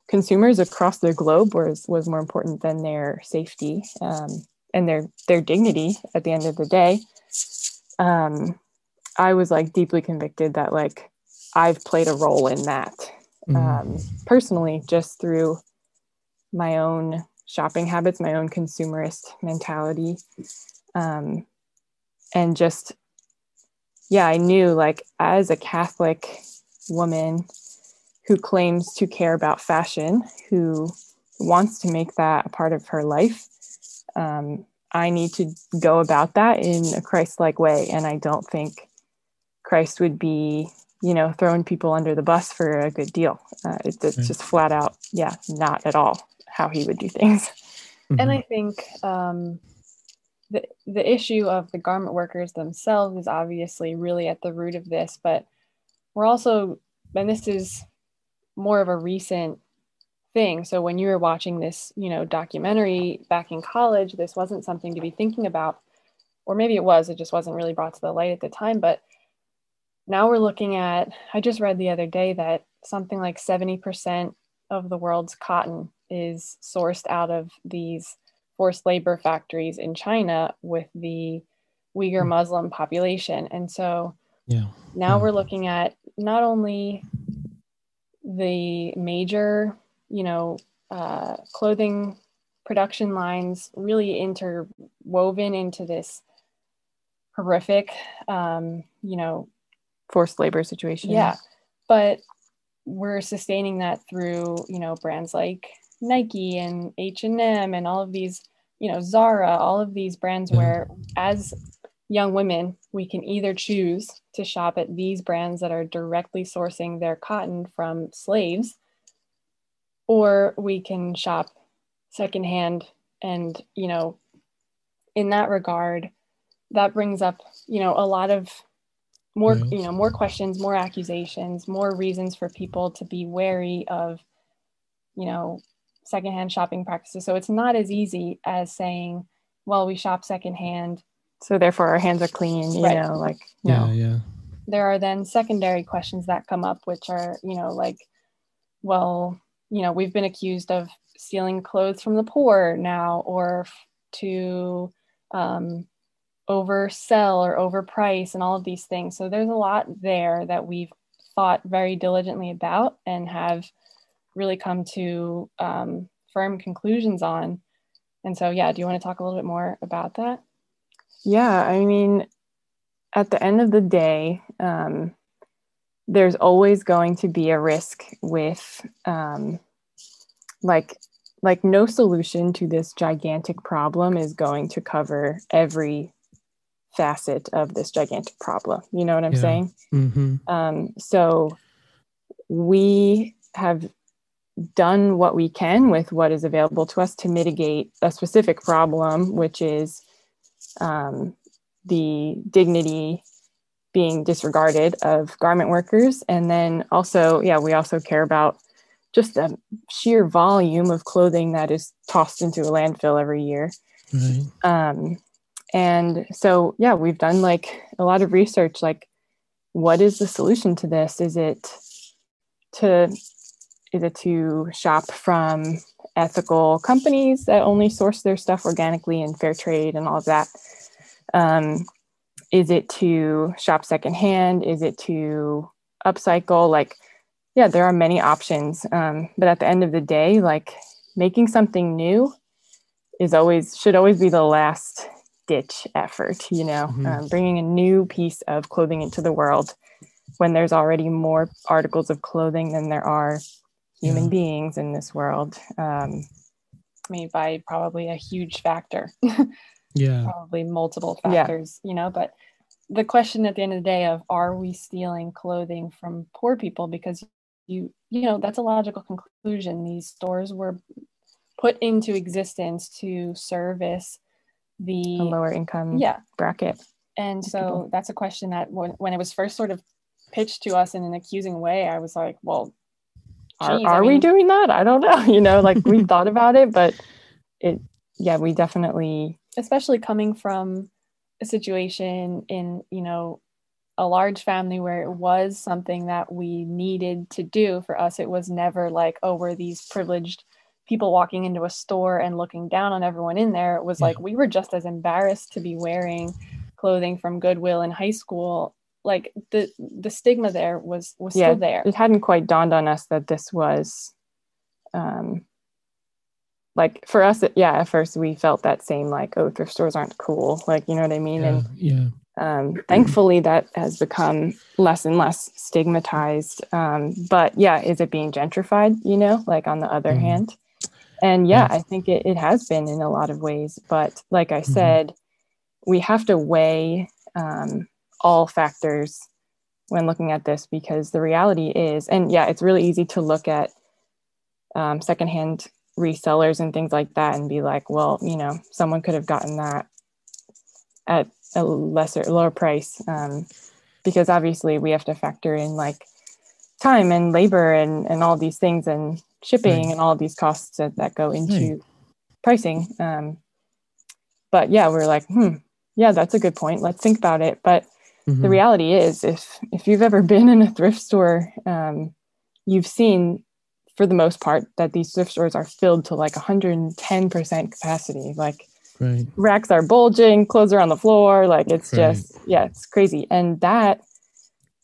consumers across the globe was was more important than their safety um, and their their dignity at the end of the day. Um, I was like deeply convicted that like I've played a role in that um, personally, just through my own shopping habits, my own consumerist mentality. And just, yeah, I knew like as a Catholic woman who claims to care about fashion, who wants to make that a part of her life, um, I need to go about that in a Christ like way. And I don't think Christ would be, you know, throwing people under the bus for a good deal. Uh, it's, it's just flat out, yeah, not at all how he would do things. Mm-hmm. And I think um, the the issue of the garment workers themselves is obviously really at the root of this, but we're also, and this is more of a recent thing. So when you were watching this, you know, documentary back in college, this wasn't something to be thinking about, or maybe it was, it just wasn't really brought to the light at the time. But now we're looking at, I just read the other day that something like 70% of the world's cotton is sourced out of these forced labor factories in China with the Uyghur hmm. Muslim population. And so yeah. now yeah. we're looking at not only the major, you know, uh, clothing production lines really interwoven into this horrific, um, you know, forced labor situation. Yeah. But we're sustaining that through, you know, brands like Nike and H&M and all of these, you know, Zara, all of these brands mm-hmm. where as young women, we can either choose to shop at these brands that are directly sourcing their cotton from slaves, or we can shop secondhand. And, you know, in that regard, that brings up, you know, a lot of more, you know, more questions, more accusations, more reasons for people to be wary of, you know, secondhand shopping practices. So it's not as easy as saying, well, we shop secondhand so therefore our hands are clean you right. know like yeah no. yeah there are then secondary questions that come up which are you know like well you know we've been accused of stealing clothes from the poor now or to um, oversell or overprice and all of these things so there's a lot there that we've thought very diligently about and have really come to um, firm conclusions on and so yeah do you want to talk a little bit more about that yeah, I mean, at the end of the day, um, there's always going to be a risk with um, like like no solution to this gigantic problem is going to cover every facet of this gigantic problem you know what i'm yeah. saying mm-hmm. um, so we have done what we can with what is available to us to mitigate a specific problem which is um, the dignity being disregarded of garment workers. And then also, yeah, we also care about just the sheer volume of clothing that is tossed into a landfill every year. Right. Um, and so, yeah, we've done like a lot of research like, what is the solution to this? Is it to is it to shop from ethical companies that only source their stuff organically and fair trade and all of that? Um, is it to shop secondhand? Is it to upcycle? Like, yeah, there are many options. Um, but at the end of the day, like making something new is always should always be the last ditch effort. You know, mm-hmm. um, bringing a new piece of clothing into the world when there's already more articles of clothing than there are human yeah. beings in this world. Um, made by probably a huge factor. yeah probably multiple factors yeah. you know but the question at the end of the day of are we stealing clothing from poor people because you you know that's a logical conclusion these stores were put into existence to service the a lower income yeah bracket and so people. that's a question that when, when it was first sort of pitched to us in an accusing way i was like well are, are I mean, we doing that? I don't know you know like we thought about it but it yeah we definitely especially coming from a situation in you know a large family where it was something that we needed to do. For us it was never like oh we're these privileged people walking into a store and looking down on everyone in there? It was yeah. like we were just as embarrassed to be wearing clothing from goodwill in high school like the the stigma there was was yeah, still there. it hadn't quite dawned on us that this was um like for us yeah at first we felt that same like oh thrift stores aren't cool like you know what i mean? Yeah, and yeah. um, thankfully that has become less and less stigmatized um, but yeah is it being gentrified you know like on the other mm-hmm. hand? And yeah, i think it, it has been in a lot of ways but like i mm-hmm. said we have to weigh um, all factors when looking at this because the reality is and yeah it's really easy to look at um, secondhand resellers and things like that and be like well you know someone could have gotten that at a lesser lower price um, because obviously we have to factor in like time and labor and and all these things and shipping right. and all these costs that, that go into right. pricing um, but yeah we're like hmm yeah that's a good point let's think about it but mm-hmm. the reality is if if you've ever been in a thrift store um, you've seen for the most part that these thrift stores are filled to like 110% capacity like right. racks are bulging clothes are on the floor like it's right. just yeah it's crazy and that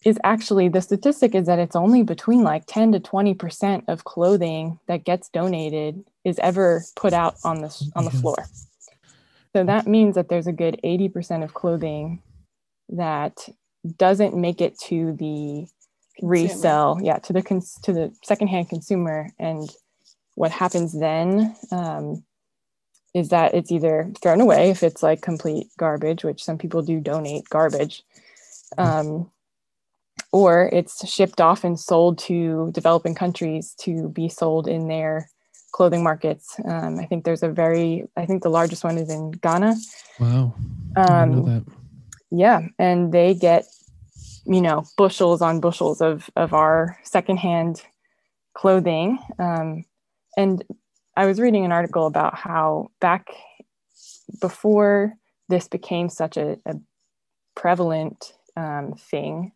is actually the statistic is that it's only between like 10 to 20% of clothing that gets donated is ever put out on the on the yeah. floor so that means that there's a good 80% of clothing that doesn't make it to the resell yeah to the cons- to the secondhand consumer. And what happens then um, is that it's either thrown away if it's like complete garbage which some people do donate garbage um, or it's shipped off and sold to developing countries to be sold in their clothing markets. Um, i think there's a very i think the largest one is in ghana. Wow. Um, yeah and they get you know bushels on bushels of of our secondhand clothing. Um, and i was reading an article about how back before this became such a, a prevalent um, thing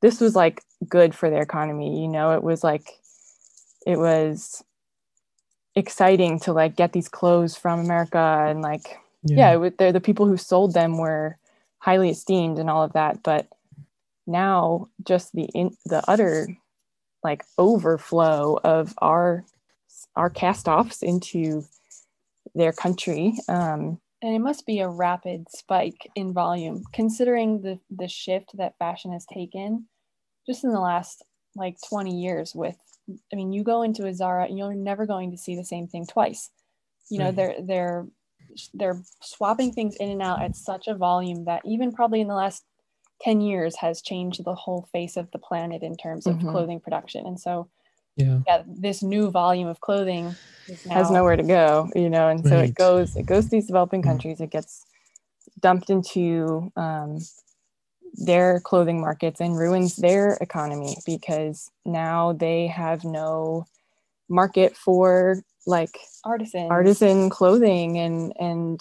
this was like good for their economy you know? It was like it was exciting to like get these clothes from america and like yeah, yeah they're the people who sold them were highly esteemed and all of that but now just the in the utter like overflow of our our cast offs into their country um, and it must be a rapid spike in volume considering the the shift that fashion has taken just in the last like 20 years with i mean you go into a zara and you're never going to see the same thing twice. You know they're they're they're swapping things in and out at such a volume that even probably in the last 10 years has changed the whole face of the planet in terms of mm-hmm. clothing production. And so, yeah. yeah, this new volume of clothing now- has nowhere to go, you know, and so right. it goes, it goes to these developing mm-hmm. countries, it gets dumped into um, their clothing markets and ruins their economy because now they have no market for like artisan artisan clothing and and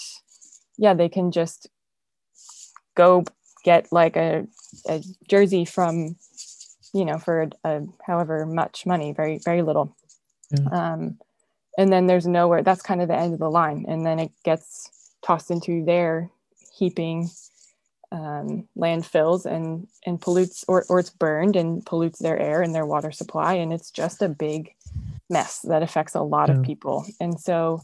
yeah they can just go get like a, a jersey from you know for a, a, however much money very very little. Yeah. um, and then there's nowhere that's kind of the end of the line. And then it gets tossed into their heaping um, landfills and and pollutes or, or it's burned and pollutes their air and their water supply. And it's just a big mess that affects a lot yeah. of people and so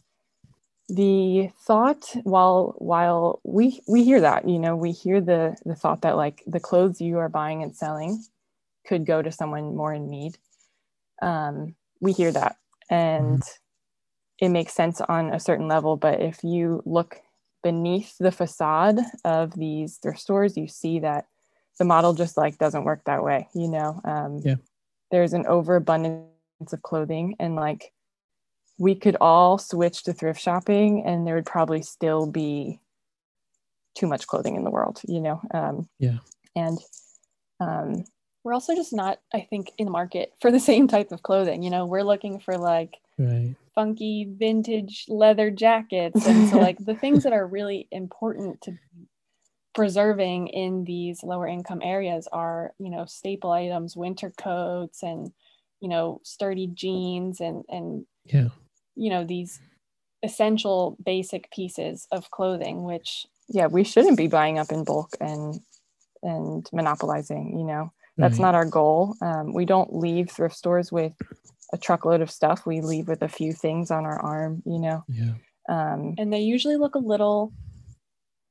the thought while while we we hear that you know we hear the the thought that like the clothes you are buying and selling could go to someone more in need um we hear that and mm-hmm. it makes sense on a certain level but if you look beneath the facade of these thrift stores you see that the model just like doesn't work that way you know um yeah there's an overabundance of clothing and like we could all switch to thrift shopping and there would probably still be too much clothing in the world you know um, yeah and um, we're also just not i think in the market for the same type of clothing you know we're looking for like right. funky vintage leather jackets and so like the things that are really important to preserving in these lower income areas are you know staple items winter coats and you know sturdy jeans and and yeah you know these essential basic pieces of clothing which yeah we shouldn't be buying up in bulk and and monopolizing, you know. That's right. not our goal. Um, we don't leave thrift stores with a truckload of stuff. We leave with a few things on our arm, you know. Yeah. Um, and they usually look a little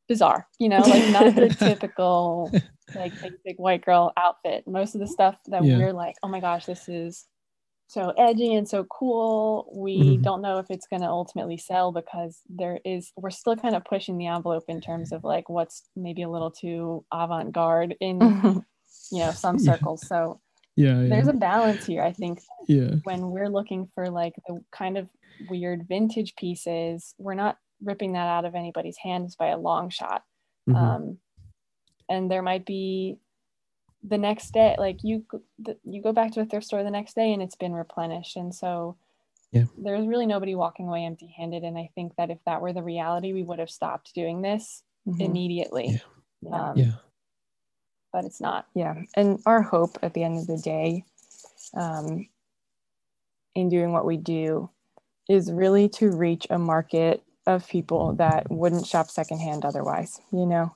bizarre, you know, like not the typical like big white girl outfit. Most of the stuff that yeah. we're like, oh my gosh, this is so edgy and so cool. We mm-hmm. don't know if it's going to ultimately sell because there is, we're still kind of pushing the envelope in terms of like what's maybe a little too avant garde in, you know, some circles. Yeah. So yeah, yeah, there's a balance here. I think yeah. when we're looking for like the kind of weird vintage pieces, we're not ripping that out of anybody's hands by a long shot. Mm-hmm. Um, and there might be the next day like you you go back to a thrift store the next day and it's been replenished. And so yeah. there's really nobody walking away empty handed and i think that if that were the reality we would have stopped doing this mm-hmm. immediately. Yeah. Um, yeah. but it's not. Yeah. And our hope at the end of the day um, in doing what we do is really to reach a market of people that wouldn't shop secondhand otherwise you know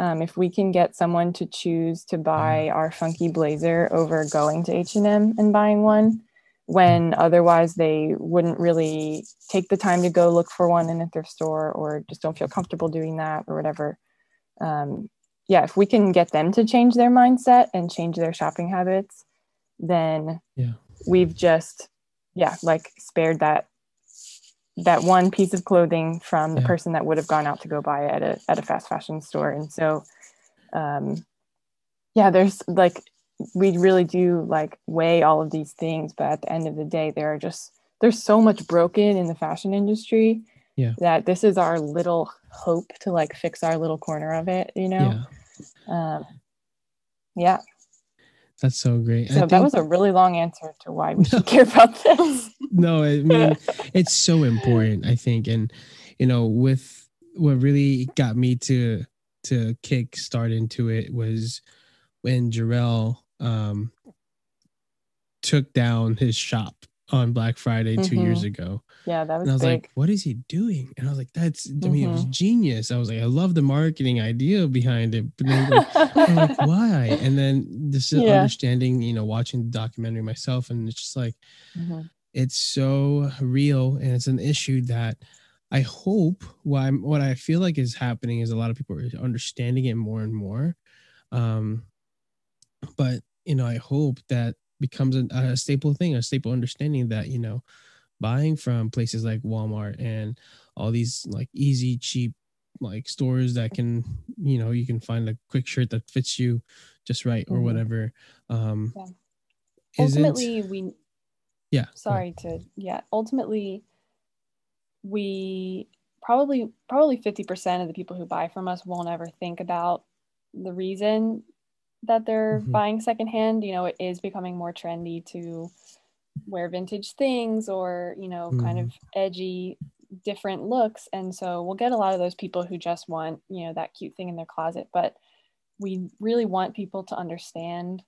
um, if we can get someone to choose to buy our funky blazer over going to h&m and buying one when otherwise they wouldn't really take the time to go look for one in a thrift store or just don't feel comfortable doing that or whatever. Um, yeah if we can get them to change their mindset and change their shopping habits then yeah. we've just yeah like spared that that one piece of clothing from the yeah. person that would have gone out to go buy it at a, at a fast fashion store and so um yeah there's like we really do like weigh all of these things but at the end of the day there are just there's so much broken in the fashion industry yeah. that this is our little hope to like fix our little corner of it you know yeah, um, yeah. That's so great. So that was a really long answer to why we should care about this. no, I mean it's so important, I think. And you know, with what really got me to to kick start into it was when Jarrell um took down his shop on Black Friday 2 mm-hmm. years ago. Yeah, that was. And I was big. like, "What is he doing?" And I was like, "That's I mean, mm-hmm. it was mm-hmm. genius." I was like, "I love the marketing idea behind it," but then like, I'm like, "Why?" And then this yeah. understanding, you know, watching the documentary myself, and it's just like, mm-hmm. it's so real, and it's an issue that I hope what I'm what I feel like is happening is a lot of people are understanding it more and more. Um, but you know, I hope that becomes a, a staple thing, a staple understanding that you know buying from places like Walmart and all these like easy, cheap like stores that can, you know, you can find a quick shirt that fits you just right or mm-hmm. whatever. Um yeah. Ultimately we Yeah. Sorry to yeah, ultimately we probably probably 50% of the people who buy from us won't ever think about the reason that they're mm-hmm. buying secondhand. You know, it is becoming more trendy to wear vintage things or you know mm. kind of mm-hmm. edgy different looks and so we'll get a lot of those people who just want you know that cute thing in their closet but we really want people to understand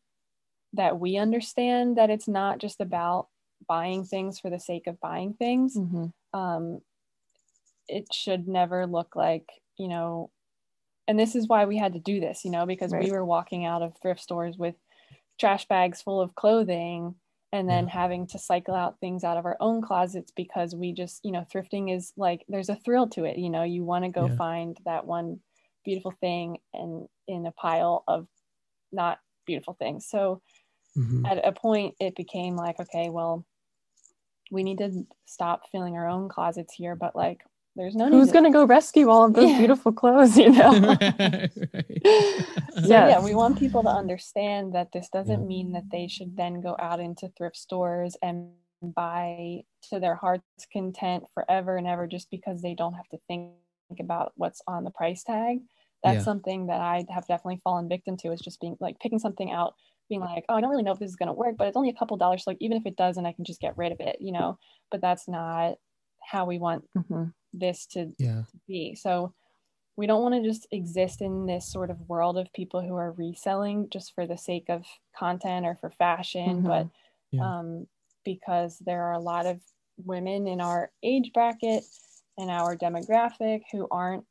that we understand that it's not just about buying things for the sake of buying things mm-hmm. um, it should never look like you know and this is why we had to do this you know because right. we were walking out of thrift stores with trash bags full of clothing and then yeah. having to cycle out things out of our own closets because we just you know thrifting is like there's a thrill to it you know you want to go yeah. find that one beautiful thing and in a pile of not beautiful things so mm-hmm. at a point it became like okay well we need to stop filling our own closets here but like there's no who's going to go rescue all of those yeah. beautiful clothes you know right, right. so yeah. yeah we want people to understand that this doesn't yeah. mean that they should then go out into thrift stores and buy to their heart's content forever and ever just because they don't have to think about what's on the price tag that's yeah. something that i have definitely fallen victim to is just being like picking something out being like oh i don't really know if this is going to work but it's only a couple dollars so like even if it doesn't i can just get rid of it you know but that's not how we want mm-hmm this to, yeah. to be. So we don't want to just exist in this sort of world of people who are reselling just for the sake of content or for fashion, mm-hmm. but yeah. um, because there are a lot of women in our age bracket and our demographic who aren't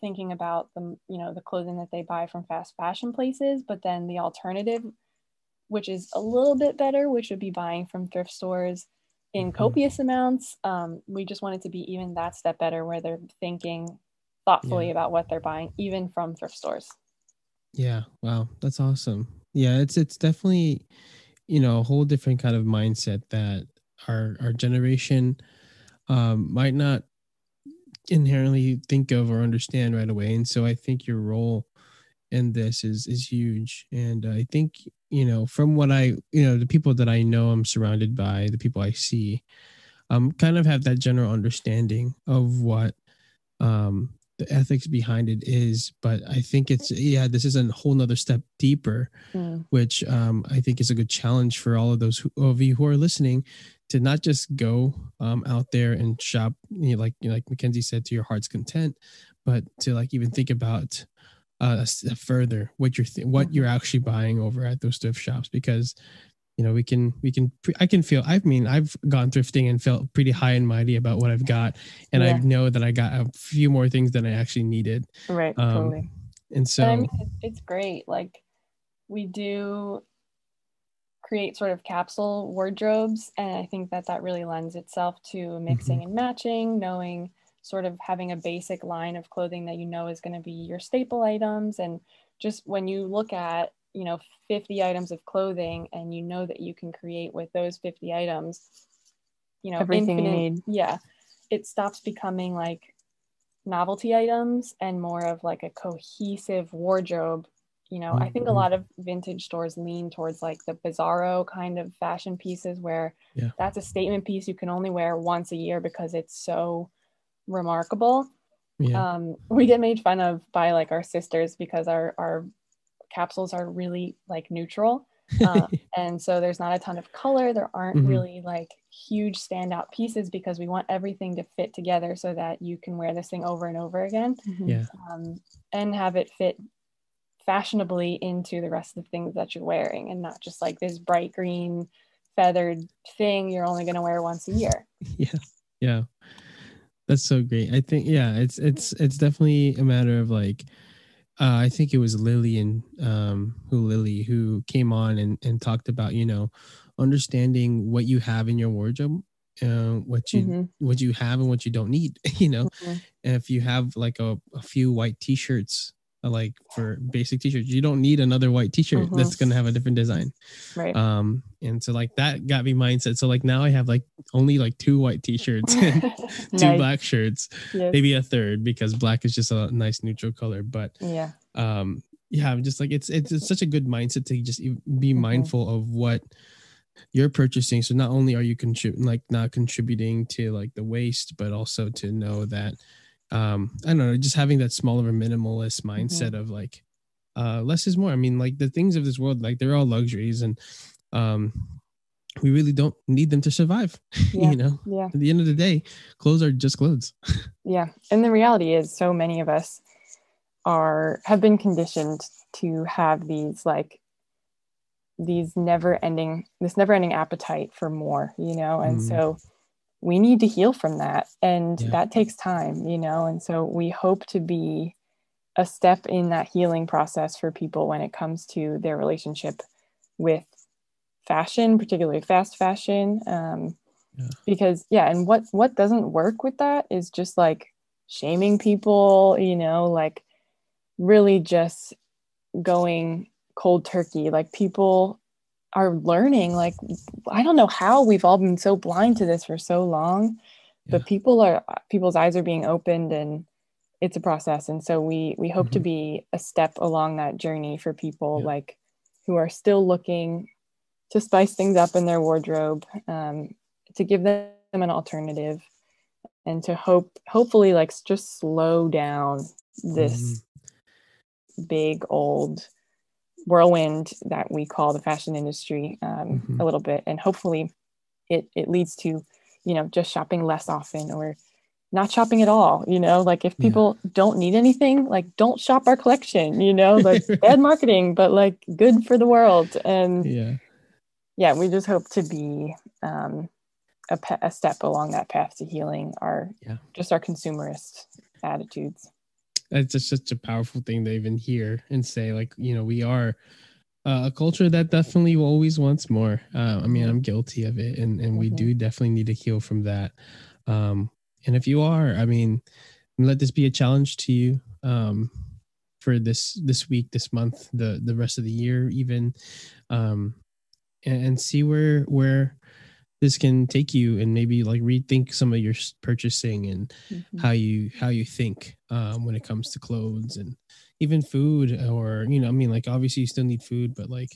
thinking about the you know the clothing that they buy from fast fashion places but then the alternative which is a little bit better which would be buying from thrift stores in mm-hmm. copious amounts um, we just want it to be even that step better where they're thinking thoughtfully yeah. about what they're buying even from thrift stores yeah wow that's awesome yeah it's it's definitely you know a whole different kind of mindset that our our generation um, might not inherently think of or understand right away and so i think your role in this is is huge and i think you know from what i you know the people that i know i'm surrounded by the people i see um kind of have that general understanding of what um the ethics behind it is but i think it's yeah this is a whole nother step deeper mm. which um, i think is a good challenge for all of those who, of you who are listening to not just go um, out there and shop you know, like you know, like mackenzie said to your heart's content but to like even think about uh, a step further what you're th- what you're actually buying over at those thrift shops because you know we can we can i can feel i mean i've gone thrifting and felt pretty high and mighty about what i've got and yeah. i know that i got a few more things than i actually needed right um, totally and so I mean, it's great like we do create sort of capsule wardrobes and i think that that really lends itself to mixing mm-hmm. and matching knowing sort of having a basic line of clothing that you know is going to be your staple items and just when you look at you know 50 items of clothing and you know that you can create with those 50 items you know everything infinite, you need yeah it stops becoming like novelty items and more of like a cohesive wardrobe you know mm-hmm. i think a mm-hmm. lot of vintage stores lean towards like the bizarro kind of fashion pieces where yeah. that's a statement piece you can only wear once a year because it's so remarkable yeah. um, we get made fun of by like our sisters because our our capsules are really like neutral. Um, and so there's not a ton of color. There aren't mm-hmm. really like huge standout pieces because we want everything to fit together so that you can wear this thing over and over again mm-hmm. yeah. um, and have it fit fashionably into the rest of the things that you're wearing and not just like this bright green feathered thing you're only going to wear once a year. Yeah. Yeah. That's so great. I think yeah, it's it's it's definitely a matter of like uh, I think it was Lillian, um, who Lily, who came on and, and talked about, you know, understanding what you have in your wardrobe, uh, what you mm-hmm. what you have and what you don't need. You know, mm-hmm. if you have like a, a few white T-shirts like for basic t-shirts you don't need another white t-shirt mm-hmm. that's going to have a different design right um and so like that got me mindset so like now i have like only like two white t-shirts and two nice. black shirts yes. maybe a third because black is just a nice neutral color but yeah um yeah i'm just like it's it's, it's such a good mindset to just be mm-hmm. mindful of what you're purchasing so not only are you contributing like not contributing to like the waste but also to know that um i don't know just having that small of a minimalist mindset mm-hmm. of like uh less is more i mean like the things of this world like they're all luxuries and um we really don't need them to survive yeah. you know yeah at the end of the day clothes are just clothes yeah and the reality is so many of us are have been conditioned to have these like these never ending this never ending appetite for more you know and mm. so we need to heal from that and yeah. that takes time you know and so we hope to be a step in that healing process for people when it comes to their relationship with fashion particularly fast fashion um, yeah. because yeah and what what doesn't work with that is just like shaming people you know like really just going cold turkey like people are learning like i don't know how we've all been so blind to this for so long yeah. but people are people's eyes are being opened and it's a process and so we we hope mm-hmm. to be a step along that journey for people yeah. like who are still looking to spice things up in their wardrobe um, to give them an alternative and to hope hopefully like just slow down this mm-hmm. big old whirlwind that we call the fashion industry um, mm-hmm. a little bit and hopefully it it leads to you know just shopping less often or not shopping at all you know like if people yeah. don't need anything like don't shop our collection you know like bad marketing but like good for the world and yeah yeah we just hope to be um, a, a step along that path to healing our yeah. just our consumerist attitudes that's just such a powerful thing to even hear and say like you know we are uh, a culture that definitely always wants more. Uh, i mean i'm guilty of it and and we mm-hmm. do definitely need to heal from that. Um and if you are i mean let this be a challenge to you um for this this week this month the the rest of the year even. Um and, and see where where this can take you and maybe like rethink some of your purchasing and mm-hmm. how you how you think um, when it comes to clothes and even food or you know i mean like obviously you still need food but like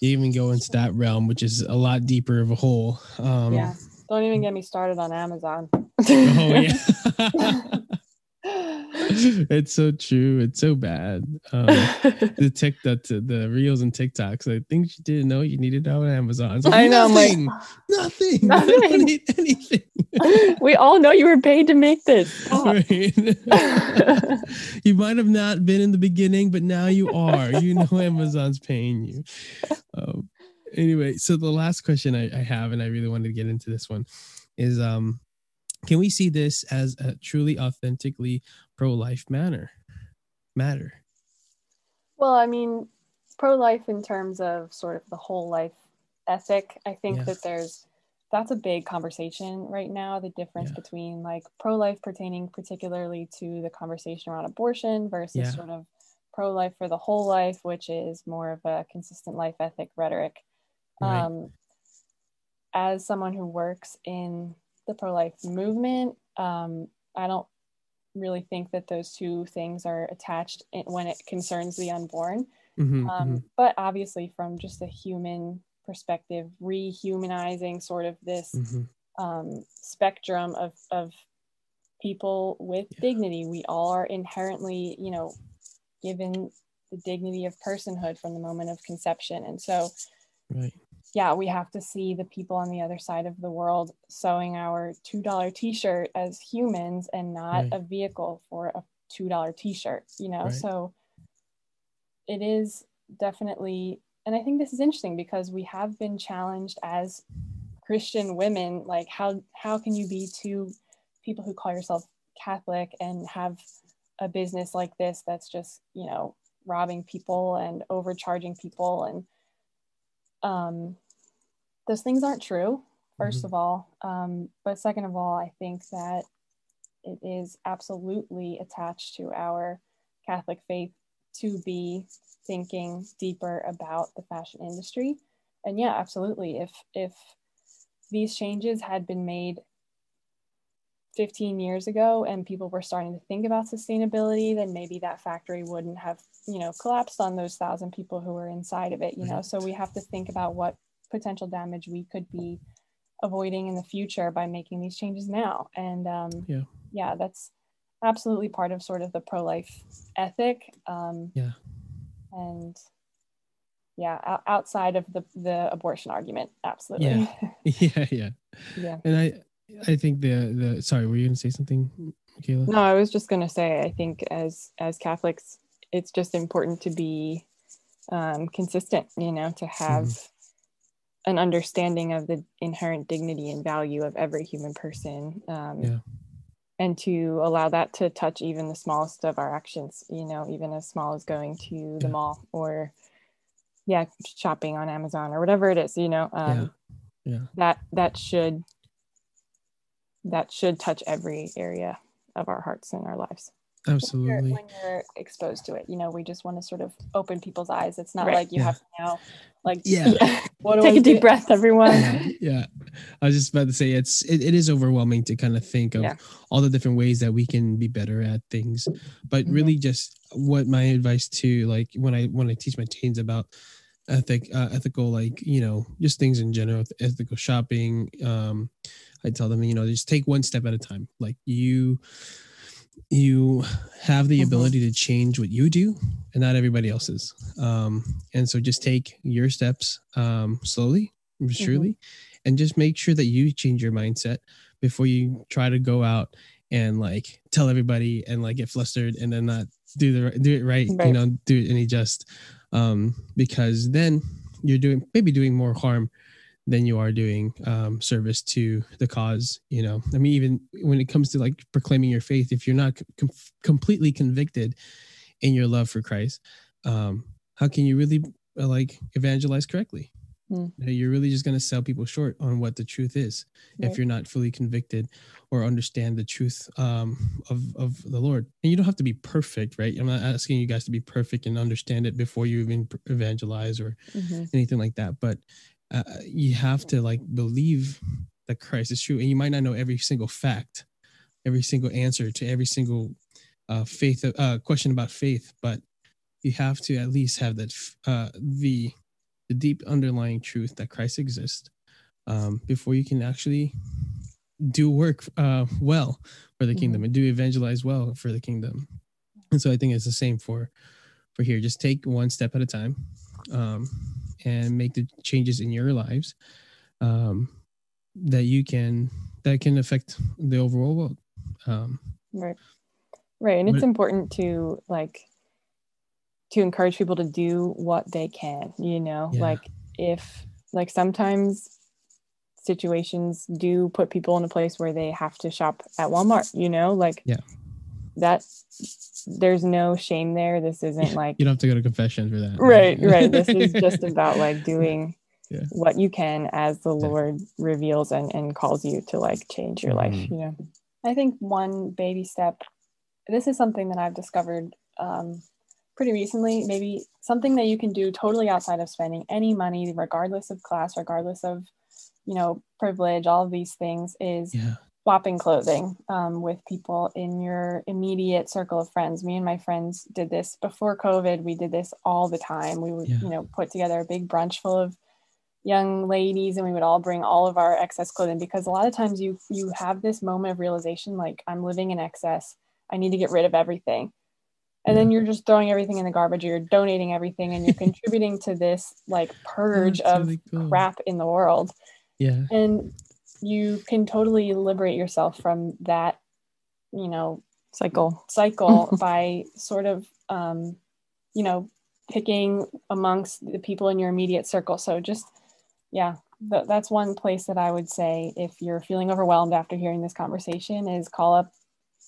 you even go into that realm which is a lot deeper of a hole um, yeah. Don't even get me started on amazon. Oh yeah it's so true. It's so bad. Um, the tick that the reels and TikToks. I think you didn't know you needed out on Amazon. Like, I know, nothing, like nothing. nothing. I don't need anything. we all know you were paid to make this. Right. you might have not been in the beginning, but now you are. You know Amazon's paying you. Um, anyway, so the last question I, I have, and I really wanted to get into this one, is um can we see this as a truly authentically pro-life manner matter well i mean pro-life in terms of sort of the whole life ethic i think yeah. that there's that's a big conversation right now the difference yeah. between like pro-life pertaining particularly to the conversation around abortion versus yeah. sort of pro-life for the whole life which is more of a consistent life ethic rhetoric right. um, as someone who works in the pro-life movement. Um, I don't really think that those two things are attached when it concerns the unborn. Mm-hmm, um, mm-hmm. But obviously, from just a human perspective, rehumanizing sort of this mm-hmm. um, spectrum of, of people with yeah. dignity. We all are inherently, you know, given the dignity of personhood from the moment of conception. And so, right yeah, we have to see the people on the other side of the world sewing our $2 t shirt as humans and not right. a vehicle for a $2 t shirt, you know? Right. So it is definitely, and I think this is interesting because we have been challenged as Christian women, like how how can you be two people who call yourself Catholic and have a business like this that's just, you know, robbing people and overcharging people and um those things aren't true 1st mm-hmm. of all. Um, but second of all i think that it is absolutely attached to our catholic faith to be thinking deeper about the fashion industry. And yeah absolutely. If if these changes had been made 15 years ago and people were starting to think about sustainability then maybe that factory wouldn't have you know collapsed on those thousand people who were inside of it you know? So we have to think about what potential damage we could be avoiding in the future by making these changes now. And um, yeah, yeah, that's absolutely part of sort of the pro-life ethic. Um, yeah, and yeah, outside of the the abortion argument, absolutely. Yeah, yeah, yeah. yeah. And I, I think the the sorry, were you gonna say something, Michaela? No, I was just gonna say I think as as Catholics, it's just important to be um, consistent. You know, to have. Mm an understanding of the inherent dignity and value of every human person um, yeah. and to allow that to touch even the smallest of our actions you know even as small as going to the yeah. mall or yeah shopping on amazon or whatever it is you know um, yeah. yeah that that should that should touch every area of our hearts and our lives absolutely when you're, when you're, exposed to it you know we just want to sort of open people's eyes it's not right. like you yeah. have to now like yeah take a deep do? breath everyone yeah, yeah, i was just about to say it's it, it is overwhelming to kind of think of yeah. all the different ways that we can be better at things but mm-hmm. really just what my advice to like when i when i teach my teens about ethic uh, ethical like you know just things in general ethical shopping um i tell them you know just take one step at a time like you you have the mm-hmm. ability to change what you do and not everybody else's um, and so just take your steps um, slowly surely mm-hmm. and just make sure that you change your mindset before you try to go out and like tell everybody and like get flustered and then not do the do it right, right. you know do it any just um, because then you're doing maybe doing more harm than you are doing um, service to the cause. You know, I mean, even when it comes to like proclaiming your faith, if you're not com- completely convicted in your love for Christ, um, how can you really uh, like evangelize correctly? Mm. You're really just going to sell people short on what the truth is right. if you're not fully convicted or understand the truth um, of of the Lord. And you don't have to be perfect, right? I'm not asking you guys to be perfect and understand it before you even evangelize or mm-hmm. anything like that. But uh, you have to like believe that Christ is true, and you might not know every single fact, every single answer to every single uh, faith uh, question about faith, but you have to at least have that uh, the the deep underlying truth that Christ exists um, before you can actually do work uh, well for the mm-hmm. kingdom and do evangelize well for the kingdom. And so I think it's the same for for here. Just take one step at a time um, and make the changes in your lives um, that you can that can affect the overall world. Um, right, right, and it's but, important to like to encourage people to do what they can you know? Yeah. like if like sometimes situations do put people in a place where they have to shop at Walmart you know? Like yeah that there's no shame there this isn't like you don't have to go to confession for that right right this is just about like doing yeah. what you can as the lord reveals and, and calls you to like change your mm-hmm. life you know i think one baby step this is something that i've discovered um, pretty recently, maybe something that you can do totally outside of spending any money, regardless of class, regardless of, you know, privilege, all of these things is yeah. Swapping clothing um, with people in your immediate circle of friends. Me and my friends did this before COVID. We did this all the time. We would, yeah. you know, put together a big brunch full of young ladies and we would all bring all of our excess clothing because a lot of times you you have this moment of realization like i'm living in excess i need to get rid of everything and then you're just throwing everything in the garbage or you're donating everything and you're contributing to this like purge of really cool. crap in the world yeah and you can totally liberate yourself from that you know cycle cycle by sort of um you know picking amongst the people in your immediate circle so just yeah th- that's one place that i would say if you're feeling overwhelmed after hearing this conversation is call up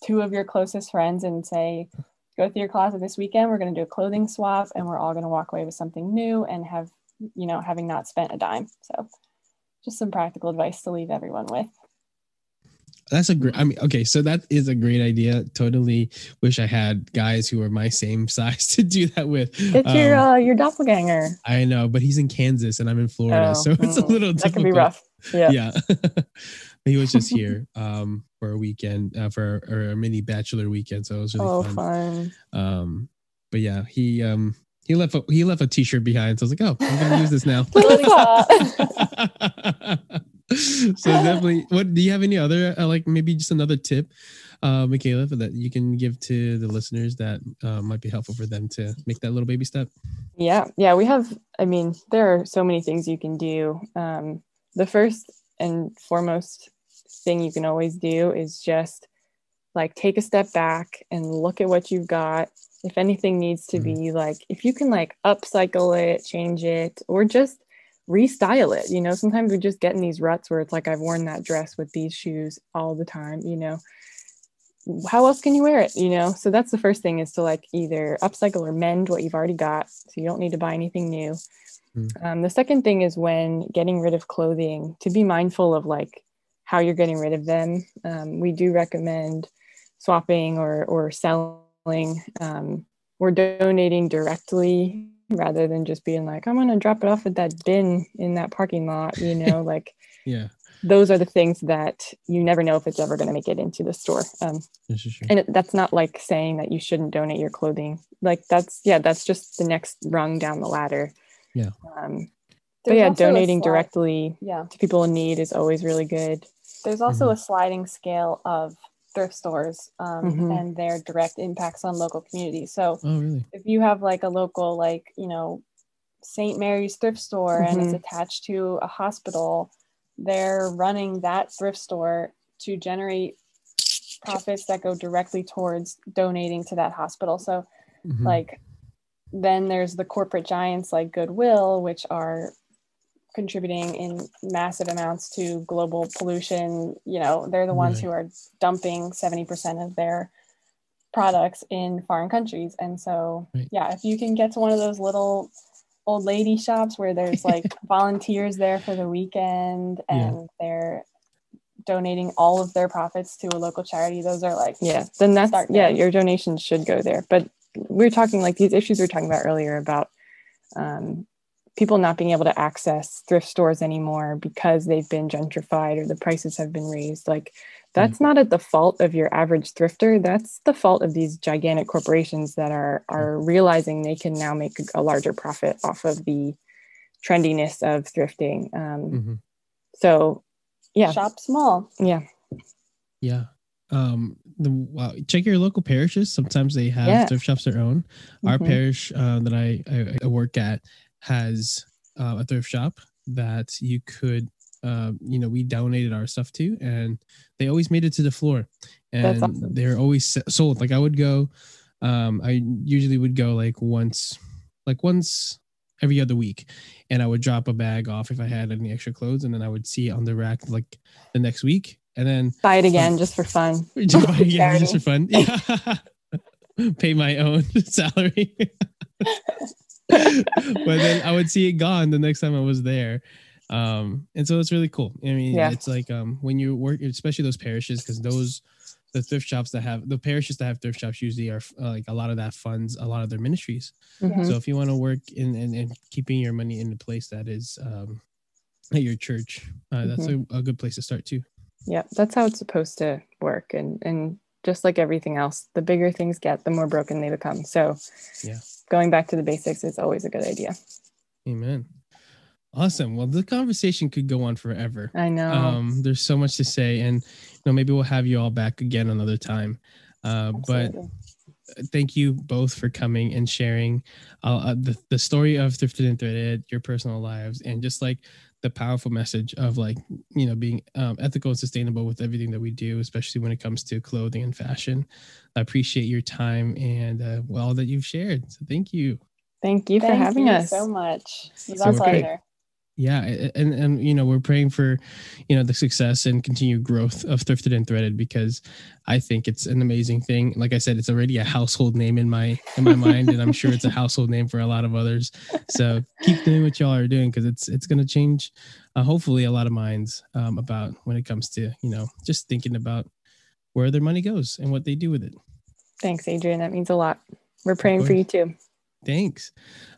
two of your closest friends and say go through your closet this weekend. We're going to do a clothing swap and we're all going to walk away with something new and have, you know, having not spent a dime. So just some practical advice to leave everyone with. That's a great, I mean, okay, so that is a great idea. Totally wish I had guys who are my same size to do that with. It's um, your, uh, your doppelganger. I know, but he's in Kansas and I'm in Florida. Oh, so it's a mm, little That can be rough. Yeah. Yeah. he was just here um, for a weekend uh, for our, our, mini bachelor weekend, so it was really oh, fun. fun. Um, but yeah, he um, he left a he left a t-shirt behind, so I was like, oh, I'm gonna use this now. so definitely, what do you have any other uh, like maybe just another tip, uh, Michaela, that you can give to the listeners that uh, might be helpful for them to make that little baby step? Yeah, yeah, we have. I mean, there are so many things you can do. Um, the first and foremost thing you can always do is just like take a step back and look at what you've got if anything needs to be mm-hmm. like if you can like upcycle it change it or just restyle it you know sometimes we just get in these ruts where it's like i've worn that dress with these shoes all the time you know how else can you wear it you know so that's the first thing is to like either upcycle or mend what you've already got so you don't need to buy anything new mm. um, the second thing is when getting rid of clothing to be mindful of like how you're getting rid of them. Um, we do recommend swapping or, or selling um, or donating directly rather than just being like, I'm going to drop it off at that bin in that parking lot, you know, like, yeah. Those are the things that you never know if it's ever going to make it into the store. Um, and it, that's not like saying that you shouldn't donate your clothing. Like that's, yeah, that's just the next rung down the ladder. Yeah. Um, but yeah, donating directly yeah. to people in need is always really good. There's also mm-hmm. a sliding scale of thrift stores um, mm-hmm. and their direct impacts on local communities. So oh, really? if you have like a local, like, you know, St. Mary's thrift store mm-hmm. and it's mm-hmm. attached to a hospital, they're running that thrift store to generate profits that go directly towards donating to that hospital. So, mm-hmm. like, then there's the corporate giants like Goodwill, which are contributing in massive amounts to global pollution. You know, they're the ones right. who are dumping 70% of their products in foreign countries. And so, right. yeah, if you can get to one of those little old lady shops where there's like volunteers there for the weekend and yeah. they're donating all of their profits to a local charity, those are like, yeah, then that's, yeah, your donations should go there. But we're talking like these issues we are talking about earlier about um, people not being able to access thrift stores anymore because they've been gentrified or the prices have been raised. Like that's mm. not at the fault of your average thrifter. That's the fault of these gigantic corporations that are are realizing they can now make a larger profit off of the trendiness of thrifting. Um, mm-hmm. so yeah. Shop small. Yeah. Yeah. Um the wow, check your local parishes. Sometimes they have yeah. thrift shops their own. Mm-hmm. our parish uh, that I, I, I work at has uh, a thrift shop that you could uh, you know we donated our stuff to and they always made it to the floor. And awesome. they're always sold. Like i would go um i usually would go like once like once every other week and i would drop a bag off if i had any extra clothes and then i would see it on the rack like the next week and then buy it again um, just for fun. Just, buy it again, just for fun. Yeah pay my own salary but then I would see it gone the next time I was there. Um, and so it's really cool. I mean, yeah. it's like um when you work, especially those parishes, because those the thrift shops that have the parishes that have thrift shops usually are uh, like a lot of that funds a lot of their ministries. Mm-hmm. So if you want to work in and keeping your money in a place that is um at your church, uh, mm-hmm. that's a, a good place to start too. Yeah, that's how it's supposed to work, and and just like everything else, the bigger things get, the more broken they become. So yeah going back to the basics is always a good idea. Amen. Awesome. Well, the conversation could go on forever. I know. Um, there's so much to say, and you know, maybe we'll have you all back again another time. Uh, but thank you both for coming and sharing uh, uh, the, the story of thrifted and threaded, your personal lives, and just like the powerful message of like you know being um, ethical and sustainable with everything that we do especially when it comes to clothing and fashion. I appreciate your time and uh, all that you've shared. So thank you. Thank you for thank having you us. so much. It's so a pleasure yeah and and you know we're praying for you know the success and continued growth of thrifted and threaded because i think it's an amazing thing. Like i said it's already a household name in my in my mind and i'm sure it's a household name for a lot of others. So keep doing what y'all are doing because it's it's going to change uh, hopefully a lot of minds um, about when it comes to you know just thinking about where their money goes and what they do with it. Thanks adrian. That means a lot. We're praying for you too. Thanks.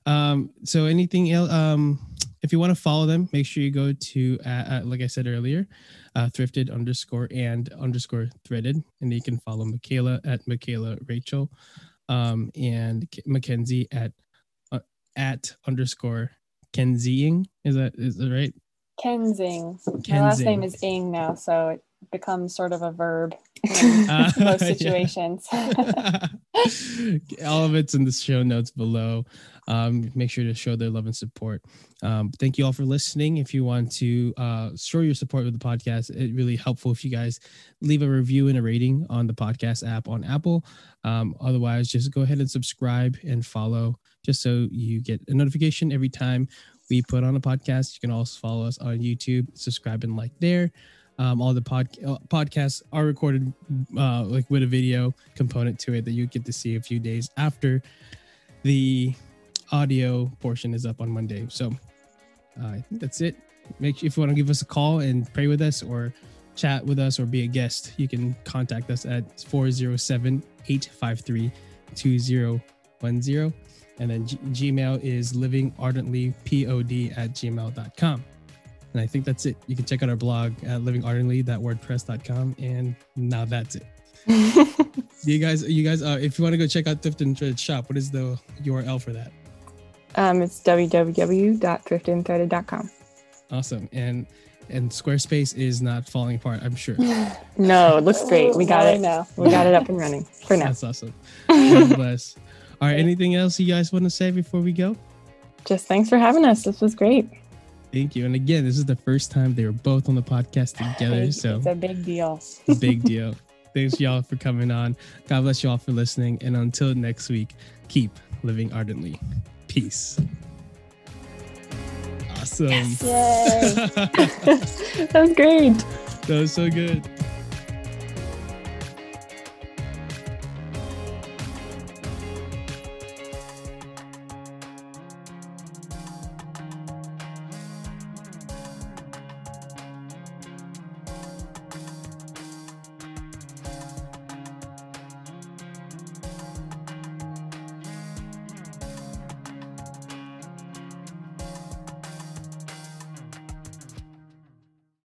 Um so anything else um if you want to follow them, make sure you go to, uh, uh, like I said earlier, uh, thrifted underscore and underscore threaded. And you can follow Michaela at Michaela Rachel um, and Mackenzie at uh, at underscore Kenzying. Is that is that right? Kenzing. Kenzing. My last name is Ing now, so it becomes sort of a verb in uh, most situations. All of it's in the show notes below. Um, make sure to show their love and support. Um, thank you all for listening. If you want to uh, show your support with the podcast, it really helpful if you guys leave a review and a rating on the podcast app on Apple. Um, otherwise, just go ahead and subscribe and follow, just so you get a notification every time we put on a podcast. You can also follow us on YouTube, subscribe and like there. Um, all the pod, uh, podcasts are recorded uh, like with a video component to it that you get to see a few days after the audio portion is up on Monday. So uh, I think that's it. Make sure if you want to give us a call and pray with us or chat with us or be a guest, you can contact us at 407 853 2010. And then G- Gmail is livingardentlypod at gmail.com. And I think that's it. You can check out our blog at livingardently.wordpress.com. And now that's it. you guys, you guys, uh, if you want to go check out Thrift and Thread Shop, what is the URL for that? Um, it's www.thriftandthreaded.com. Awesome. And and Squarespace is not falling apart, I'm sure. no, it looks great. We got it now. We got it up and running for now. That's awesome. God bless. All right. Anything else you guys want to say before we go? Just thanks for having us. This was great. Thank you. And again, this is the first time they were both on the podcast together. So it's a big deal. big deal. Thanks y'all for coming on. God bless you all for listening. And until next week, keep living ardently. Peace. awesome. Yay. that was great. That was so good.